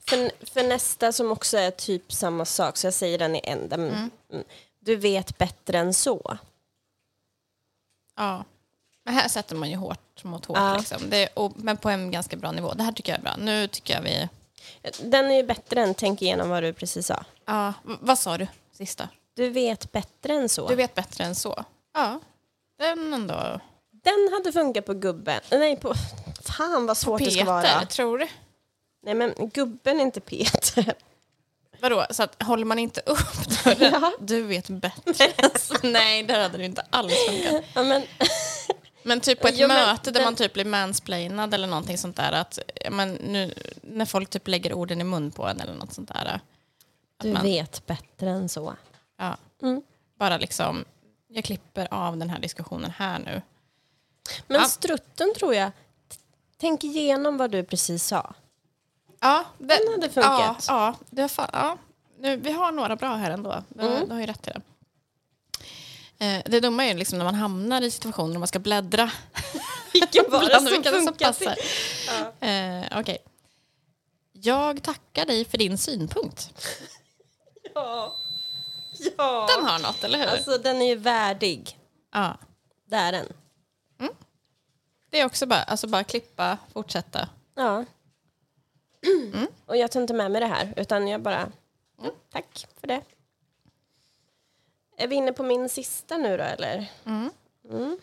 För, för nästa som också är typ samma sak, så jag säger den i en. Den, mm. Du vet bättre än så. Ja. Men här sätter man ju hårt mot hårt. Ja. Liksom. Det, och, men på en ganska bra nivå. Det här tycker jag är bra. Nu tycker jag vi... Den är ju bättre än tänk igenom vad du precis sa. Ja, v- vad sa du sista? Du vet bättre än så. Du vet bättre än så. Ja, den ändå... Den hade funkat på gubben. Nej, på... Fan vad svårt det ska vara. Peter, tror du? Nej, men gubben är inte Peter. Vadå, så att håller man inte upp dörren? Ja. Du vet bättre. Alltså, nej, där hade det inte alls funkat. ja, men, Men typ på ett Jo, men möte där den- man typ blir mansplainad eller någonting sånt där. Att, men nu, när folk typ lägger orden i mun på en eller något sånt där. Du man, vet bättre än så. ja, Mm. bara liksom, jag klipper av den här diskussionen här nu. Men Ja. strutten tror jag, tänk igenom vad du precis sa. Ja, det, Den hade funkat. Ja, ja, det fan, ja. Nu, vi har några bra här ändå. Du, Mm. du har ju rätt i det. Eh, det dumma är ju liksom när man hamnar i situationer där man ska bläddra. Vilken var det som vilka som passar. till? Eh, Okej. Jag tackar dig för din synpunkt. Ja. ja. Den har något, eller hur? Alltså den är ju värdig. ja. Det är den. Det är också bara, alltså bara klippa, fortsätta. Ja. Och jag tar inte med mig det här, utan jag bara... Mm, tack för det. Är vi inne på min sista nu då, eller? Mm. Mm.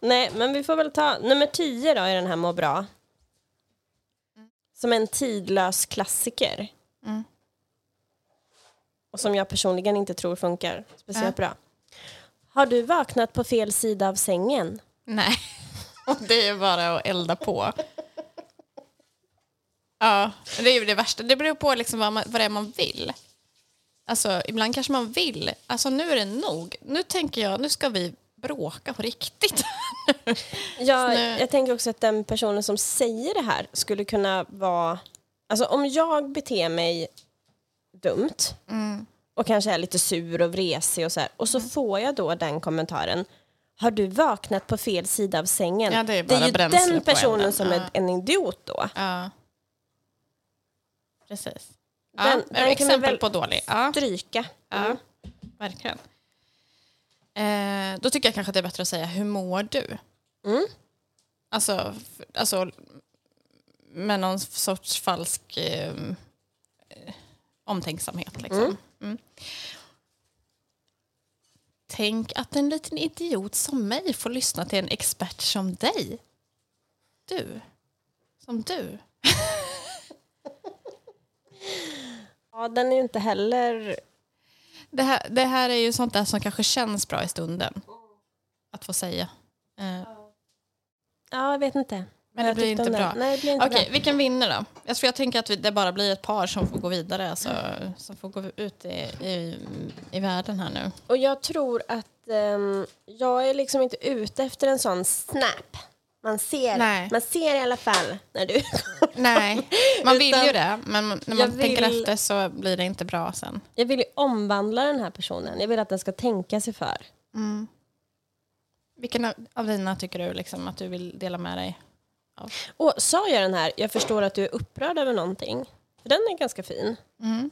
Nej, men vi får väl ta nummer tio då i den här Må bra. Som en tidlös klassiker. Och som jag personligen inte tror funkar speciellt bra. Har du vaknat på fel sida av sängen? Nej, och det är bara att elda på. Ja, det är ju det värsta. Det beror på liksom vad, man, vad det är man vill. Alltså, ibland kanske man vill. Alltså, nu är det nog. Nu tänker jag, nu ska vi bråka på riktigt. Ja, jag tänker också att den personen som säger det här skulle kunna vara... Alltså om jag beter mig dumt Mm. och kanske är lite sur och vresig och så här. Och så får jag då den kommentaren. Har du vaknat på fel sida av sängen? Ja, det är det är ju den personen som Ja. är en idiot då. Ja. Precis. Den- ja, den exempel väl på dålig. Ja, Stryka. ja Mm. verkligen. Eh, då tycker jag kanske att det är bättre att säga hur mår du? Mm. Alltså, alltså med någon sorts falsk eh, omtänksamhet. Liksom. Mm. Mm. Tänk att en liten idiot som mig får lyssna till en expert som dig. Du. Som du. Ja, den är ju inte heller... Det här, det här är ju sånt där som kanske känns bra i stunden. Att få säga. Eh, Ja, jag vet inte. Men det blir inte bra. Nej, blir inte Okej, bra. vilken vinner då? Jag, tror jag tänker att det bara blir ett par som får gå vidare. Alltså, som får gå ut i, i, i världen här nu. Och jag tror att ehm, jag är liksom inte ute efter en sån snap. Man ser, Nej. man ser i alla fall när du... Nej, man vill ju det. Men när man tänker vill- efter så blir det inte bra sen. Jag vill ju omvandla den här personen. Jag vill att den ska tänka sig för. Vilken av, av dina tycker du liksom, att du vill dela med dig av? Och sa jag den här, jag förstår att du är upprörd över någonting. För den är ganska fin. Mm.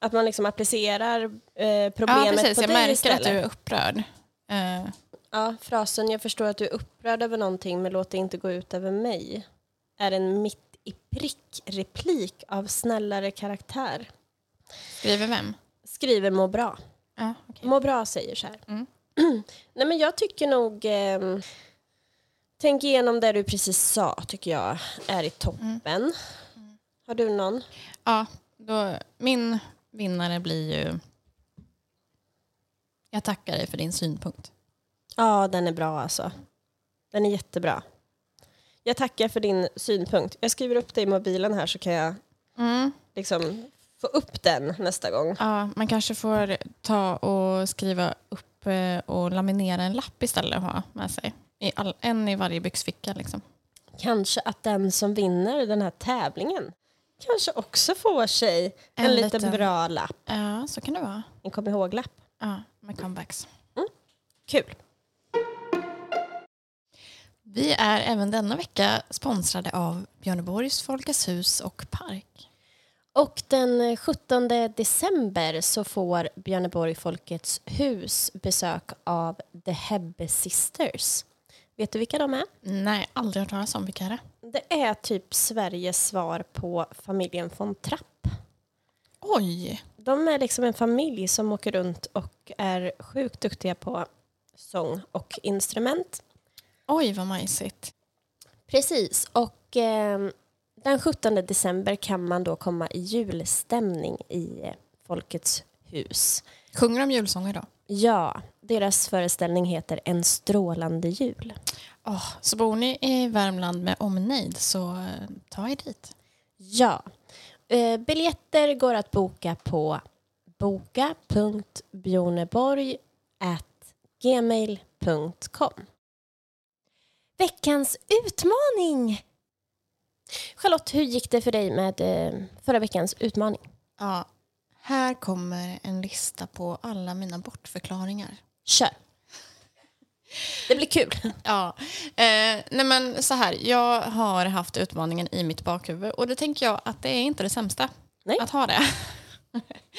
Att man liksom applicerar eh, Ja, problemet precis. på Jag dig märker istället. att du är upprörd. Eh, Ja, frasen jag förstår att du är upprörd över någonting men låt det inte gå ut över mig är en mitt i prick replik av snällare karaktär. skriver vem? Skriver må bra. Ja, okej. Må bra säger så här. Mm. Nej men jag tycker nog ehm, Tänk igenom det du precis sa tycker jag är i toppen. Mm. Har du någon? Ja, då, min vinnare blir ju... Jag tackar dig för din synpunkt. Ja, den är bra alltså. Den är jättebra. Jag tackar för din synpunkt. Jag skriver upp det i mobilen här så kan jag Mm. liksom få upp den nästa gång. Ja, man kanske får ta och skriva upp eh, och laminera en lapp istället och ha med sig. I all, en i varje byxficka. Liksom. Kanske att den som vinner den här tävlingen kanske också får sig en, En liten liten- bra lapp. Ja, så kan det vara. En kom ihåg-lapp. Ja, med comebacks. Kul. Vi är även denna vecka sponsrade av Björneborgs Folkets hus och park. Och den 17 december så får Björneborg Folkets hus besök av The Hebbe Sisters. Vet du vilka de är? Nej, aldrig hört talas om. Vilka är det? Det är typ Sveriges svar på familjen von Trapp. Oj! De är liksom en familj som åker runt och är sjukt duktiga på sång och instrument. Oj, vad majsigt. Precis, och eh, den 17 december kan man då komma i julstämning i eh, Folkets hus. Sjunger de julsånger då? Ja, deras föreställning heter En strålande jul. Oh, så bor ni i Värmland med omnejd så eh, ta er dit. Ja, eh, biljetter går att boka på boka.bjorneborg.gmail.com Veckans utmaning! Charlotte, hur gick det för dig med eh, förra veckans utmaning? Ja, här kommer en lista på alla mina bortförklaringar. Kör! Det blir kul. Ja, eh, nej men så här, jag har haft utmaningen i mitt bakhuvud och det tänker jag att det är inte det sämsta Nej. att ha det.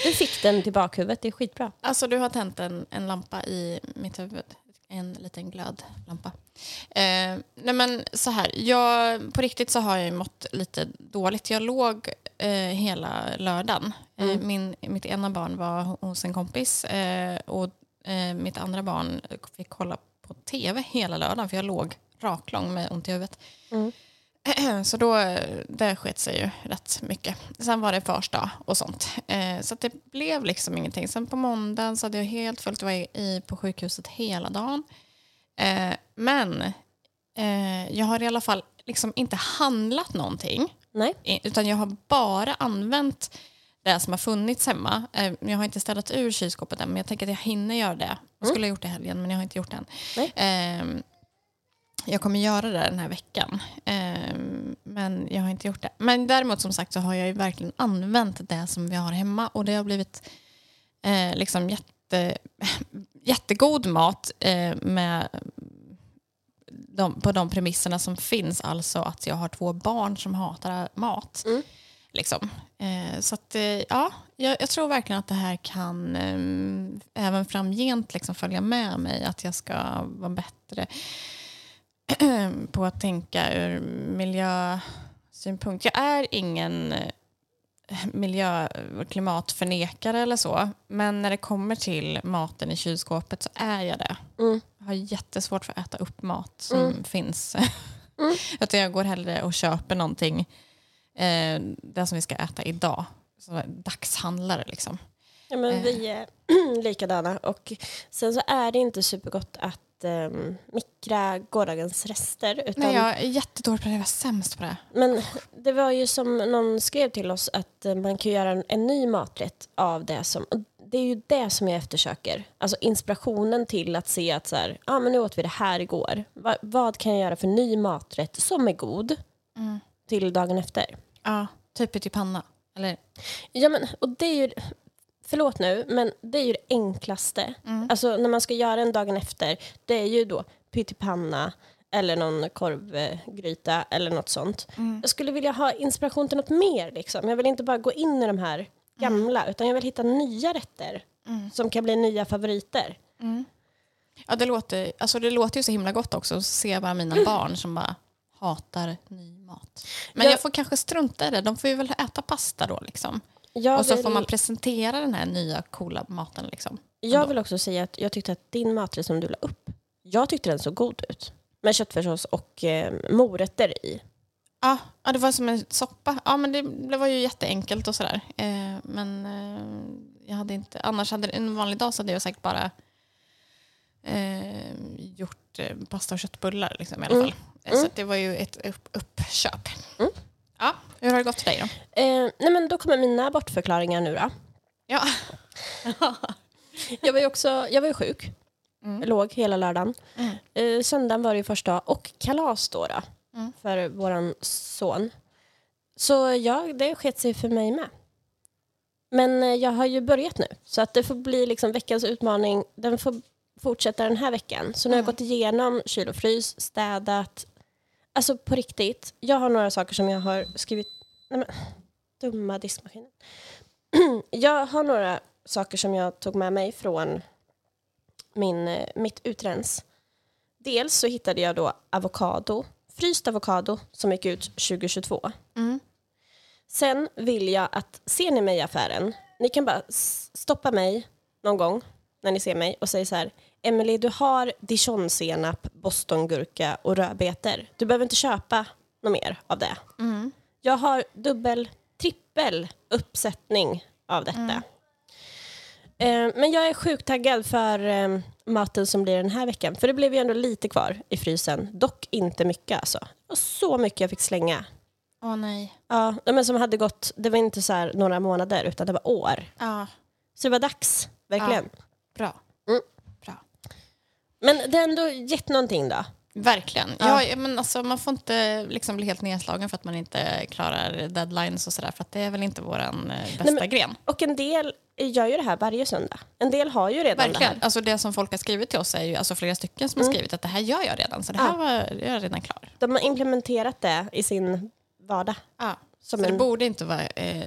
Du fick den till bakhuvudet, det är skitbra. Alltså du har tänt en, en lampa i mitt huvud, en liten glödlampa. Eh, nej men så här, jag, på riktigt så har jag mått lite dåligt. Jag låg eh, hela lördagen. Eh, min, mitt ena barn var hos en kompis eh, och eh, mitt andra barn fick kolla på tv hela lördagen för jag låg raklång med ont i huvudet. Så då, det sket sig ju rätt mycket. Sen var det fars dag och sånt. Eh, så det blev liksom ingenting. Sen på måndagen så hade jag helt fullt var i på sjukhuset hela dagen. Eh, men eh, jag har i alla fall liksom inte handlat någonting. Nej. Utan jag har bara använt det som har funnits hemma. Eh, Jag har inte ställt ur kylskåpet än men jag tänker att jag hinner göra det. Jag skulle ha gjort det i helgen men jag har inte gjort det än. Ehm, jag kommer göra det den här veckan. Ehm, Men jag har inte gjort det. Men däremot som sagt så har jag ju verkligen använt det som vi har hemma och det har blivit eh, liksom jätte, jättegod mat eh, med de, på de premisserna som finns. Alltså att jag har två barn som hatar mat. Mm. Liksom. Eh, så att, eh, ja, jag, jag tror verkligen att det här kan eh, även framgent liksom följa med mig. Att jag ska vara bättre på att tänka ur miljösynpunkt. Jag är ingen eh, miljö och klimatförnekare eller så. Men när det kommer till maten i kylskåpet så är jag det. Mm. Jag har jättesvårt för att äta upp mat som Mm. finns. Mm. Utan jag går hellre och köper någonting, eh, det som vi ska äta idag. Så dagshandlare liksom. Ja, men Eh. vi är likadana. Och sen så är det inte supergott att um, mikra gårdagens rester. Utan, Nej, jag är jättedålig på det, jag var sämst på det. Men det var ju som någon skrev till oss att eh, man kan göra en, en ny maträtt av det som... Det är ju det som jag eftersöker. Alltså inspirationen till att se att så här, ah, men nu åt vi det här igår. Va, vad kan jag göra för ny maträtt som är god Mm. till dagen efter? Ja, typ i panna. Eller, Ja, men, och det är ju, förlåt nu, men det är ju det enklaste. mm. Alltså när man ska göra en dagen efter, det är ju då pyttipanna eller någon korvgryta eller något sånt. Mm. Jag skulle vilja ha inspiration till något mer. Liksom. Jag vill inte bara gå in i de här gamla, utan jag vill hitta nya rätter Mm. som kan bli nya favoriter. Mm. Ja, det låter, alltså det låter ju så himla gott också att se bara mina barn som bara hatar ny mat. Men Jag- jag får kanske strunta i det. De får ju väl äta pasta då. Liksom. Jag, och så vill, får man presentera den här nya coola maten. Liksom. jag vill också säga att jag tyckte att din maträtt som du la upp, jag tyckte den såg god ut. Med köttfärssås och eh, morötter i. Ja, ja, det var som en soppa. Ja, men det, det var ju jätteenkelt och sådär. Eh, men eh, jag hade inte, annars hade en vanlig dag så hade jag säkert bara eh, gjort eh, pasta och köttbullar liksom, i alla Mm. fall. Eh, Mm. Så det var ju ett upp, uppköp. Mm. Ja, hur har det gått för dig då? Eh, nej men då kommer mina bortförklaringar nu då. Ja. Jag var ju också jag var ju sjuk. Mm. Jag låg hela lördagen. Mm. Eh, söndagen var det ju första dag och kalas då, då Mm. för våran son. Så ja, det sket sig för mig med. Men eh, jag har ju börjat nu, så att det får bli liksom veckans utmaning. Den får fortsätta den här veckan. Så nu har jag Mm. gått igenom kyl och frys, städat. Alltså på riktigt, jag har några saker som jag har skrivit... Nej men, dumma diskmaskinen. jag har några saker som jag tog med mig från min, eh, mitt utrens. Dels så hittade jag då avokado, fryst avokado som gick ut 2022. Mm. Sen vill jag att, ser ni mig i affären, ni kan bara stoppa mig någon gång när ni ser mig och säga så här, Emily du har dijonsenap, bostongurka och rödbetor. Du behöver inte köpa något mer av det. Mm. Jag har dubbel, trippel uppsättning av detta. Mm. Eh, men jag är sjukt taggad för eh, maten som blir den här veckan. För det blev ju ändå lite kvar i frysen. Dock inte mycket alltså. Och så mycket jag fick slänga. Åh nej. Ja, men som hade gått, det var inte så några månader utan det var år. Ja, Så det var dags, verkligen. Mm. bra. Men det har ändå gett någonting då. Verkligen. Ja. Ja. men alltså, man får inte liksom bli helt nedslagen för att man inte klarar deadlines och sådär. För att det är väl inte vår bästa men- gren. Och en del gör ju det här varje söndag. En del har ju redan det Verkligen. här. Alltså det som folk har skrivit till oss är ju alltså flera stycken som har Mm. skrivit att det här gör jag redan. Så det här Ja. var jag är redan klar. De har implementerat det i sin vardag. Ja. Som så det en borde inte vara eh,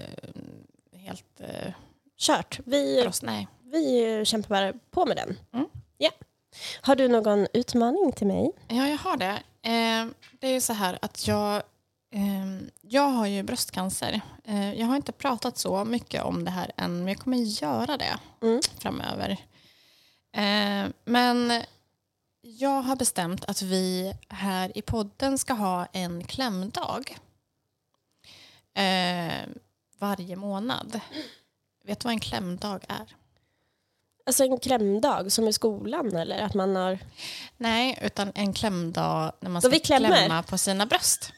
helt eh, kört. Vi, för oss. Nej. vi kämpar bara på med den. Mm. Ja. Har du någon utmaning till mig? Ja, jag har det. Eh, det är ju så här att jag, eh, jag har ju bröstcancer. Eh, jag har inte pratat så mycket om det här än, men jag kommer göra det Mm. framöver. Eh, men jag har bestämt att vi här i podden ska ha en klämdag eh, varje månad. Vet du vad en klämdag är? Alltså en klämdag som i skolan eller att man har... Nej, utan en klämdag när man Då ska klämma på sina bröst.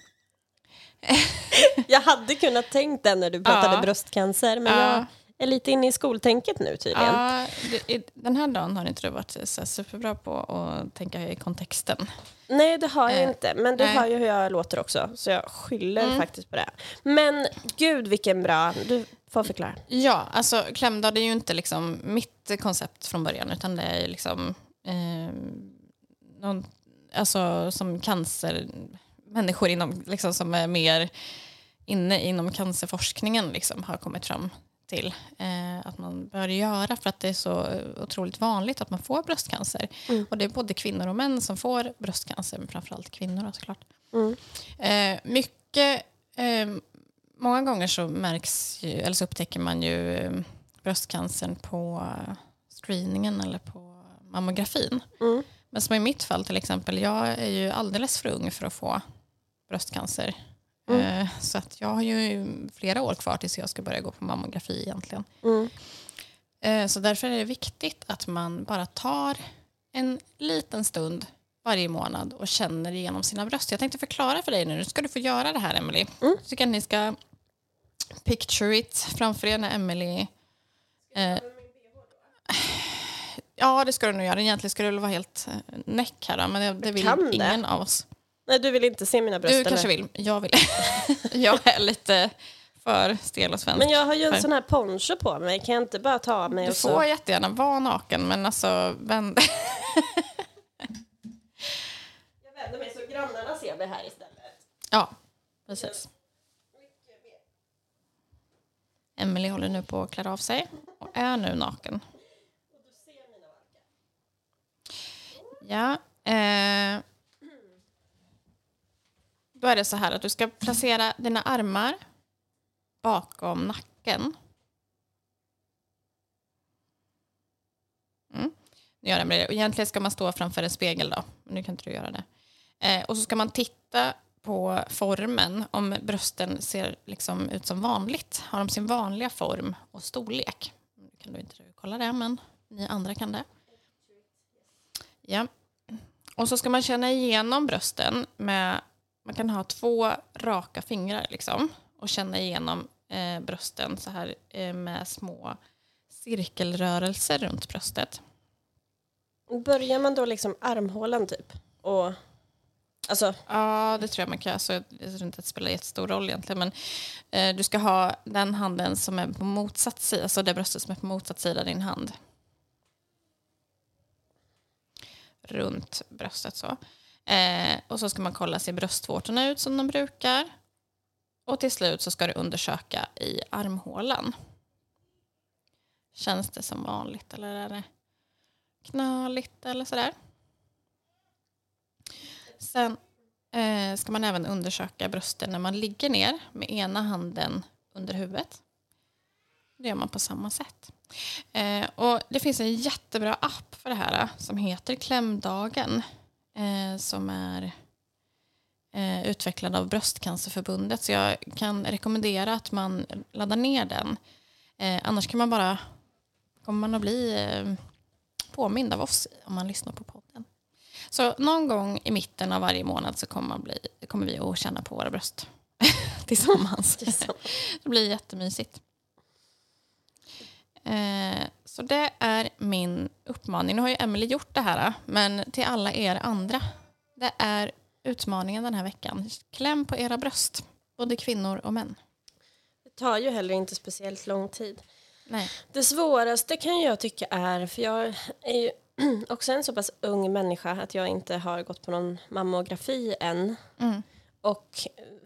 Jag hade kunnat tänkt den när du pratade Ja. bröstcancer men Ja. jag, är lite inne i skoltänket nu tydligen. Ja, det, den här dagen har inte du varit så superbra på att tänka i kontexten. Nej, det har jag Eh, inte. Men du nej. hör ju hur jag låter också, så jag skyller Mm. faktiskt på det. Men gud vilken bra... Du får förklara. Ja, alltså klämdag det är ju inte liksom mitt koncept från början utan det är ju liksom eh, någon, alltså som cancer, människor inom, liksom, som är mer inne inom cancerforskningen liksom, har kommit fram till eh, att man bör göra för att det är så otroligt vanligt att man får bröstcancer. Mm. Och det är både kvinnor och män som får bröstcancer, men framförallt kvinnor såklart. Mm. Eh, mycket, eh, många gånger så märks ju, eller så upptäcker man ju eh, bröstcancern på screeningen eller på mammografin. Mm. Men som i mitt fall till exempel, jag är ju alldeles för ung för att få bröstcancer. Mm. Eh, så att jag har ju flera år kvar tills jag ska börja gå på mammografi egentligen. Mm. Eh, Så därför är det viktigt att man bara tar en liten stund varje månad och känner igenom sina bröst. Jag tänkte förklara för dig nu. Nu ska du få göra det här, Emily. Mm. Jag tycker att ni ska picture it framför er när Emily... Eh, ja, det ska du nog göra. Egentligen ska du väl vara helt eh, näck här, då, men det, det vill kan det. ingen av oss. Nej, du vill inte se mina bröst? Du kanske eller? vill. Jag vill. jag är lite för stel och svensk. Men jag har ju en För- sån här poncho på mig. Kan jag inte bara ta av mig Du och så... får jättegärna vara naken, men alltså... Vänd... Jag vänder mig så grannarna ser mig här istället. Ja, precis. Emily håller nu på att klä av sig och är nu naken. Ja. Eh, då är det så här att du ska placera dina armar bakom nacken. Mm. Nu gör jag med det. Och Egentligen ska man stå framför en spegel då, men nu kan inte du göra det. Eh, och så ska man titta på formen, om brösten ser liksom ut som vanligt. Har de sin vanliga form och storlek? Nu kan du inte kolla det, men ni andra kan det. Ja. Och så ska man känna igenom brösten med, man kan ha två raka fingrar liksom och känna igenom eh, brösten så här eh, med små cirkelrörelser runt bröstet. Börjar man då liksom armhålan typ? Och... Alltså, Ja, det tror jag man kan. Alltså, jag tror inte att det spelar jättestor roll egentligen. Men eh, du ska ha den handen som är på motsatt sida, alltså det bröstet som är på motsatt sida av din hand. Runt bröstet så. Eh, och så ska man kolla, ser bröstvårtorna ut som de brukar? Och till slut så ska du undersöka i armhålan. Känns det som vanligt eller är det knöligt eller sådär? Sen eh, ska man även undersöka brösten när man ligger ner med ena handen under huvudet. Det gör man på samma sätt. Eh, och det finns en jättebra app för det här som heter Klämdagen eh, som är eh, utvecklad av Bröstcancerförbundet. Så jag kan rekommendera att man laddar ner den. Eh, annars kan man bara kommer man att bli eh, påmind av oss om man lyssnar på podden. Så någon gång i mitten av varje månad så kommer, bli, kommer vi att känna på våra bröst tillsammans. det blir jättemysigt. Eh, så det är min uppmaning. Nu har ju Emily gjort det här, men till alla er andra. Det är utmaningen den här veckan. Kläm på era bröst, både kvinnor och män. det tar ju heller inte speciellt lång tid. Nej. Det svåraste kan jag tycka är, för jag är ju också en så pass ung människa att jag inte har gått på någon mammografi än. Mm. Och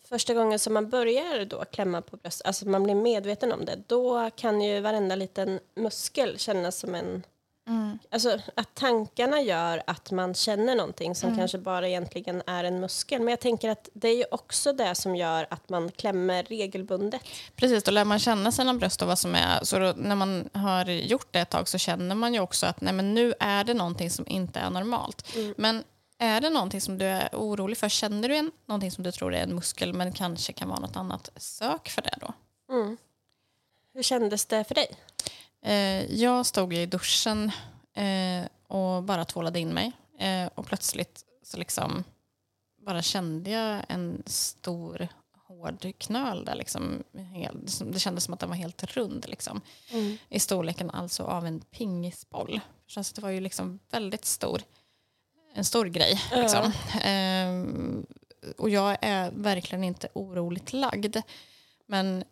första gången som man börjar då klämma på bröst, alltså man blir medveten om det, då kan ju varenda liten muskel kännas som en... Mm. Alltså att tankarna gör att man känner någonting som Mm. kanske bara egentligen är en muskel. Men jag tänker att det är ju också det som gör att man klämmer regelbundet. Precis, då lär man känna sina bröst och vad som är. Så då, när man har gjort det ett tag så känner man ju också att nej, men nu är det någonting som inte är normalt. Mm. Men är det någonting som du är orolig för, känner du en, någonting som du tror är en muskel men kanske kan vara något annat, sök för det då. Mm. Hur kändes det för dig? Eh, jag stod i duschen eh, och bara tvålade in mig eh, och plötsligt så liksom bara kände jag en stor hård knöl där. Liksom, det kändes som att den var helt rund. Liksom, I storleken alltså av en pingisboll. Det var ju liksom väldigt stor. En stor grej. Liksom. Ehm, och jag är verkligen inte oroligt lagd. Men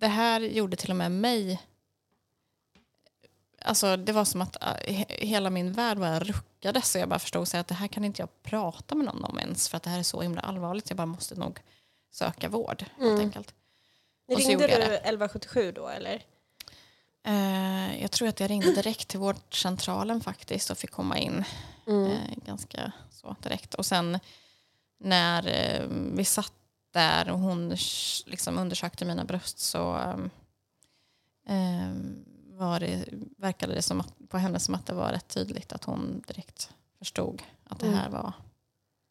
det här gjorde till och med mig... Alltså det var som att äh, he- hela min värld bara ruckades. Så jag bara förstod så att det här kan inte jag prata med någon om ens. För att det här är så himla allvarligt. Jag bara måste nog söka vård helt enkelt. Ringde du det. 1177 då eller? Eh, jag tror att jag ringde direkt till vårdcentralen faktiskt och fick komma in eh, ganska så direkt. Och sen när eh, vi satt där och hon liksom undersökte mina bröst så eh, var det, verkade det som att, på henne som att det var rätt tydligt att hon direkt förstod att det här var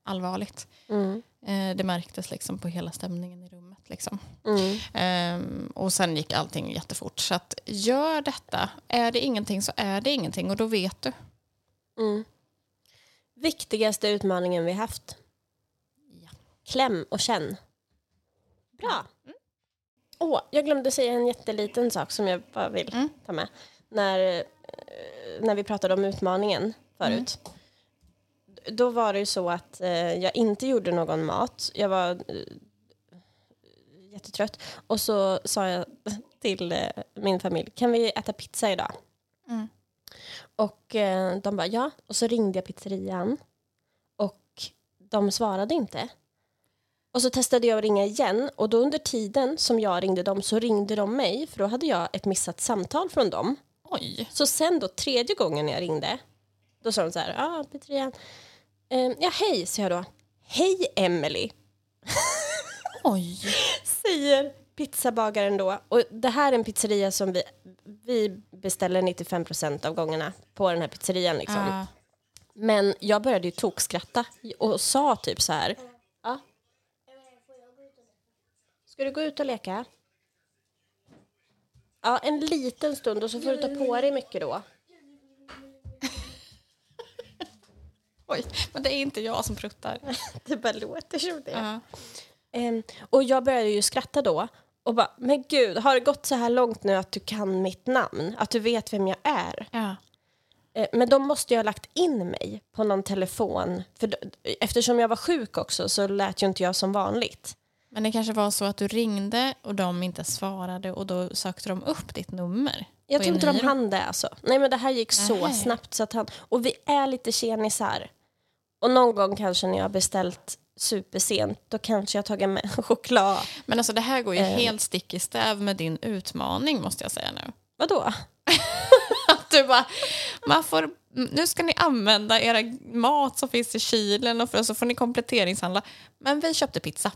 allvarligt. Mm. Eh, det märktes liksom på hela stämningen i rummet. Liksom. Mm. Ehm, och sen gick allting jättefort. Så att gör detta. Är det ingenting så är det ingenting och då vet du. Mm. Viktigaste utmaningen vi haft? Ja. Kläm och känn. Bra. Åh, jag glömde säga en jätteliten sak som jag bara vill Mm. ta med. När, eh, när vi pratade om utmaningen förut. Då var det ju så att eh, jag inte gjorde någon mat. Jag var eh, jättetrött. Och så sa jag till eh, min familj, kan vi äta pizza idag? Mm. Och eh, de bara ja. Och så ringde jag pizzerian. Och de svarade inte. Och så testade jag att ringa igen. Och då under tiden som jag ringde dem så ringde de mig. För då hade jag ett missat samtal från dem. Oj. Så sen då tredje gången jag ringde. Då sa de så här, ja ah, pizzerian. Eh, ja hej, sa jag då. Hej Emily, Oj. säger pizzabagaren då. Och det här är en pizzeria som vi, vi beställer 95% av gångerna på den här pizzerian. Liksom. Ja. Men jag började ju tokskratta och sa typ så här. Ja. Ska du gå ut och leka? Ja, en liten stund och så får du ta på dig mycket då. Oj. Men det är inte jag som pruttar. Det bara låter som det. Ja. Ehm, och jag började ju skratta då och bara, men gud, har det gått så här långt nu att du kan mitt namn? Att du vet vem jag är? Ja. Eh, Men då måste jag ha lagt in mig på någon telefon. För eftersom jag var sjuk också så lät ju inte jag som vanligt. Men det kanske var så att du ringde och de inte svarade och då sökte de upp ditt nummer. Jag tror inte de hann det alltså. Nej men det här gick så Nähä. snabbt så att han... Och vi är lite tjenisar. Och någon gång kanske när jag har beställt supersent då kanske jag tagit med choklad. Men alltså det här går ju Eh. helt stick i stäv med din utmaning måste jag säga nu. Vadå? Att du bara, man får, nu ska ni använda era mat som finns i kylen och för, så får ni kompletteringshandla. Men vi köpte pizza.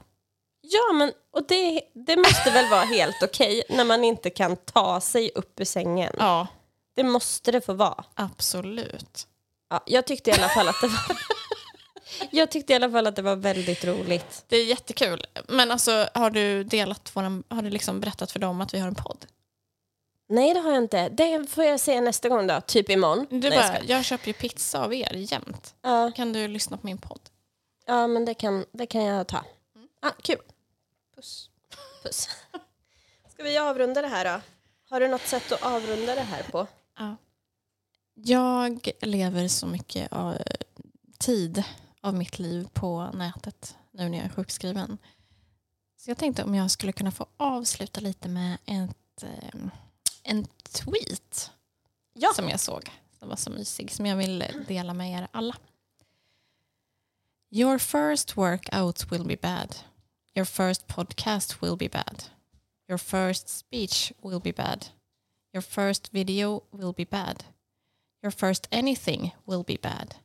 Ja men och det, det måste väl vara helt okej när man inte kan ta sig upp ur sängen. Ja, Det måste det få vara. absolut. Ja, jag tyckte i alla fall att det var... jag tyckte i alla fall att det var väldigt roligt. Det är jättekul. Men alltså, har du delat våran, har du liksom berättat för dem att vi har en podd? Nej det har jag inte. Det får jag säga nästa gång då, typ imorgon. Du Nej, jag bara, skojar. jag köper ju pizza av er jämt. ja, Kan du lyssna på min podd? ja men det kan, det kan jag ta. Ah, kul. Puss. Puss. Ska vi avrunda det här då? Har du något sätt att avrunda det här på? Ja. Jag lever så mycket av tid av mitt liv på nätet nu när jag är sjukskriven. Så jag tänkte om jag skulle kunna få avsluta lite med ett, eh, en tweet Ja. som jag såg. Den var så mysig som jag vill dela med er alla. Your first workout will be bad. Your first podcast will be bad. Your first speech will be bad. Your first video will be bad. Your first anything will be bad.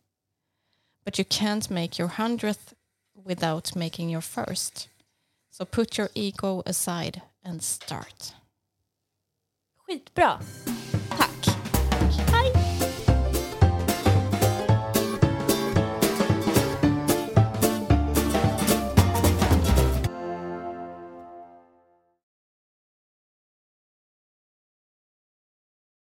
But you can't make your hundredth without making your first. So put your ego aside and start. Skitbra.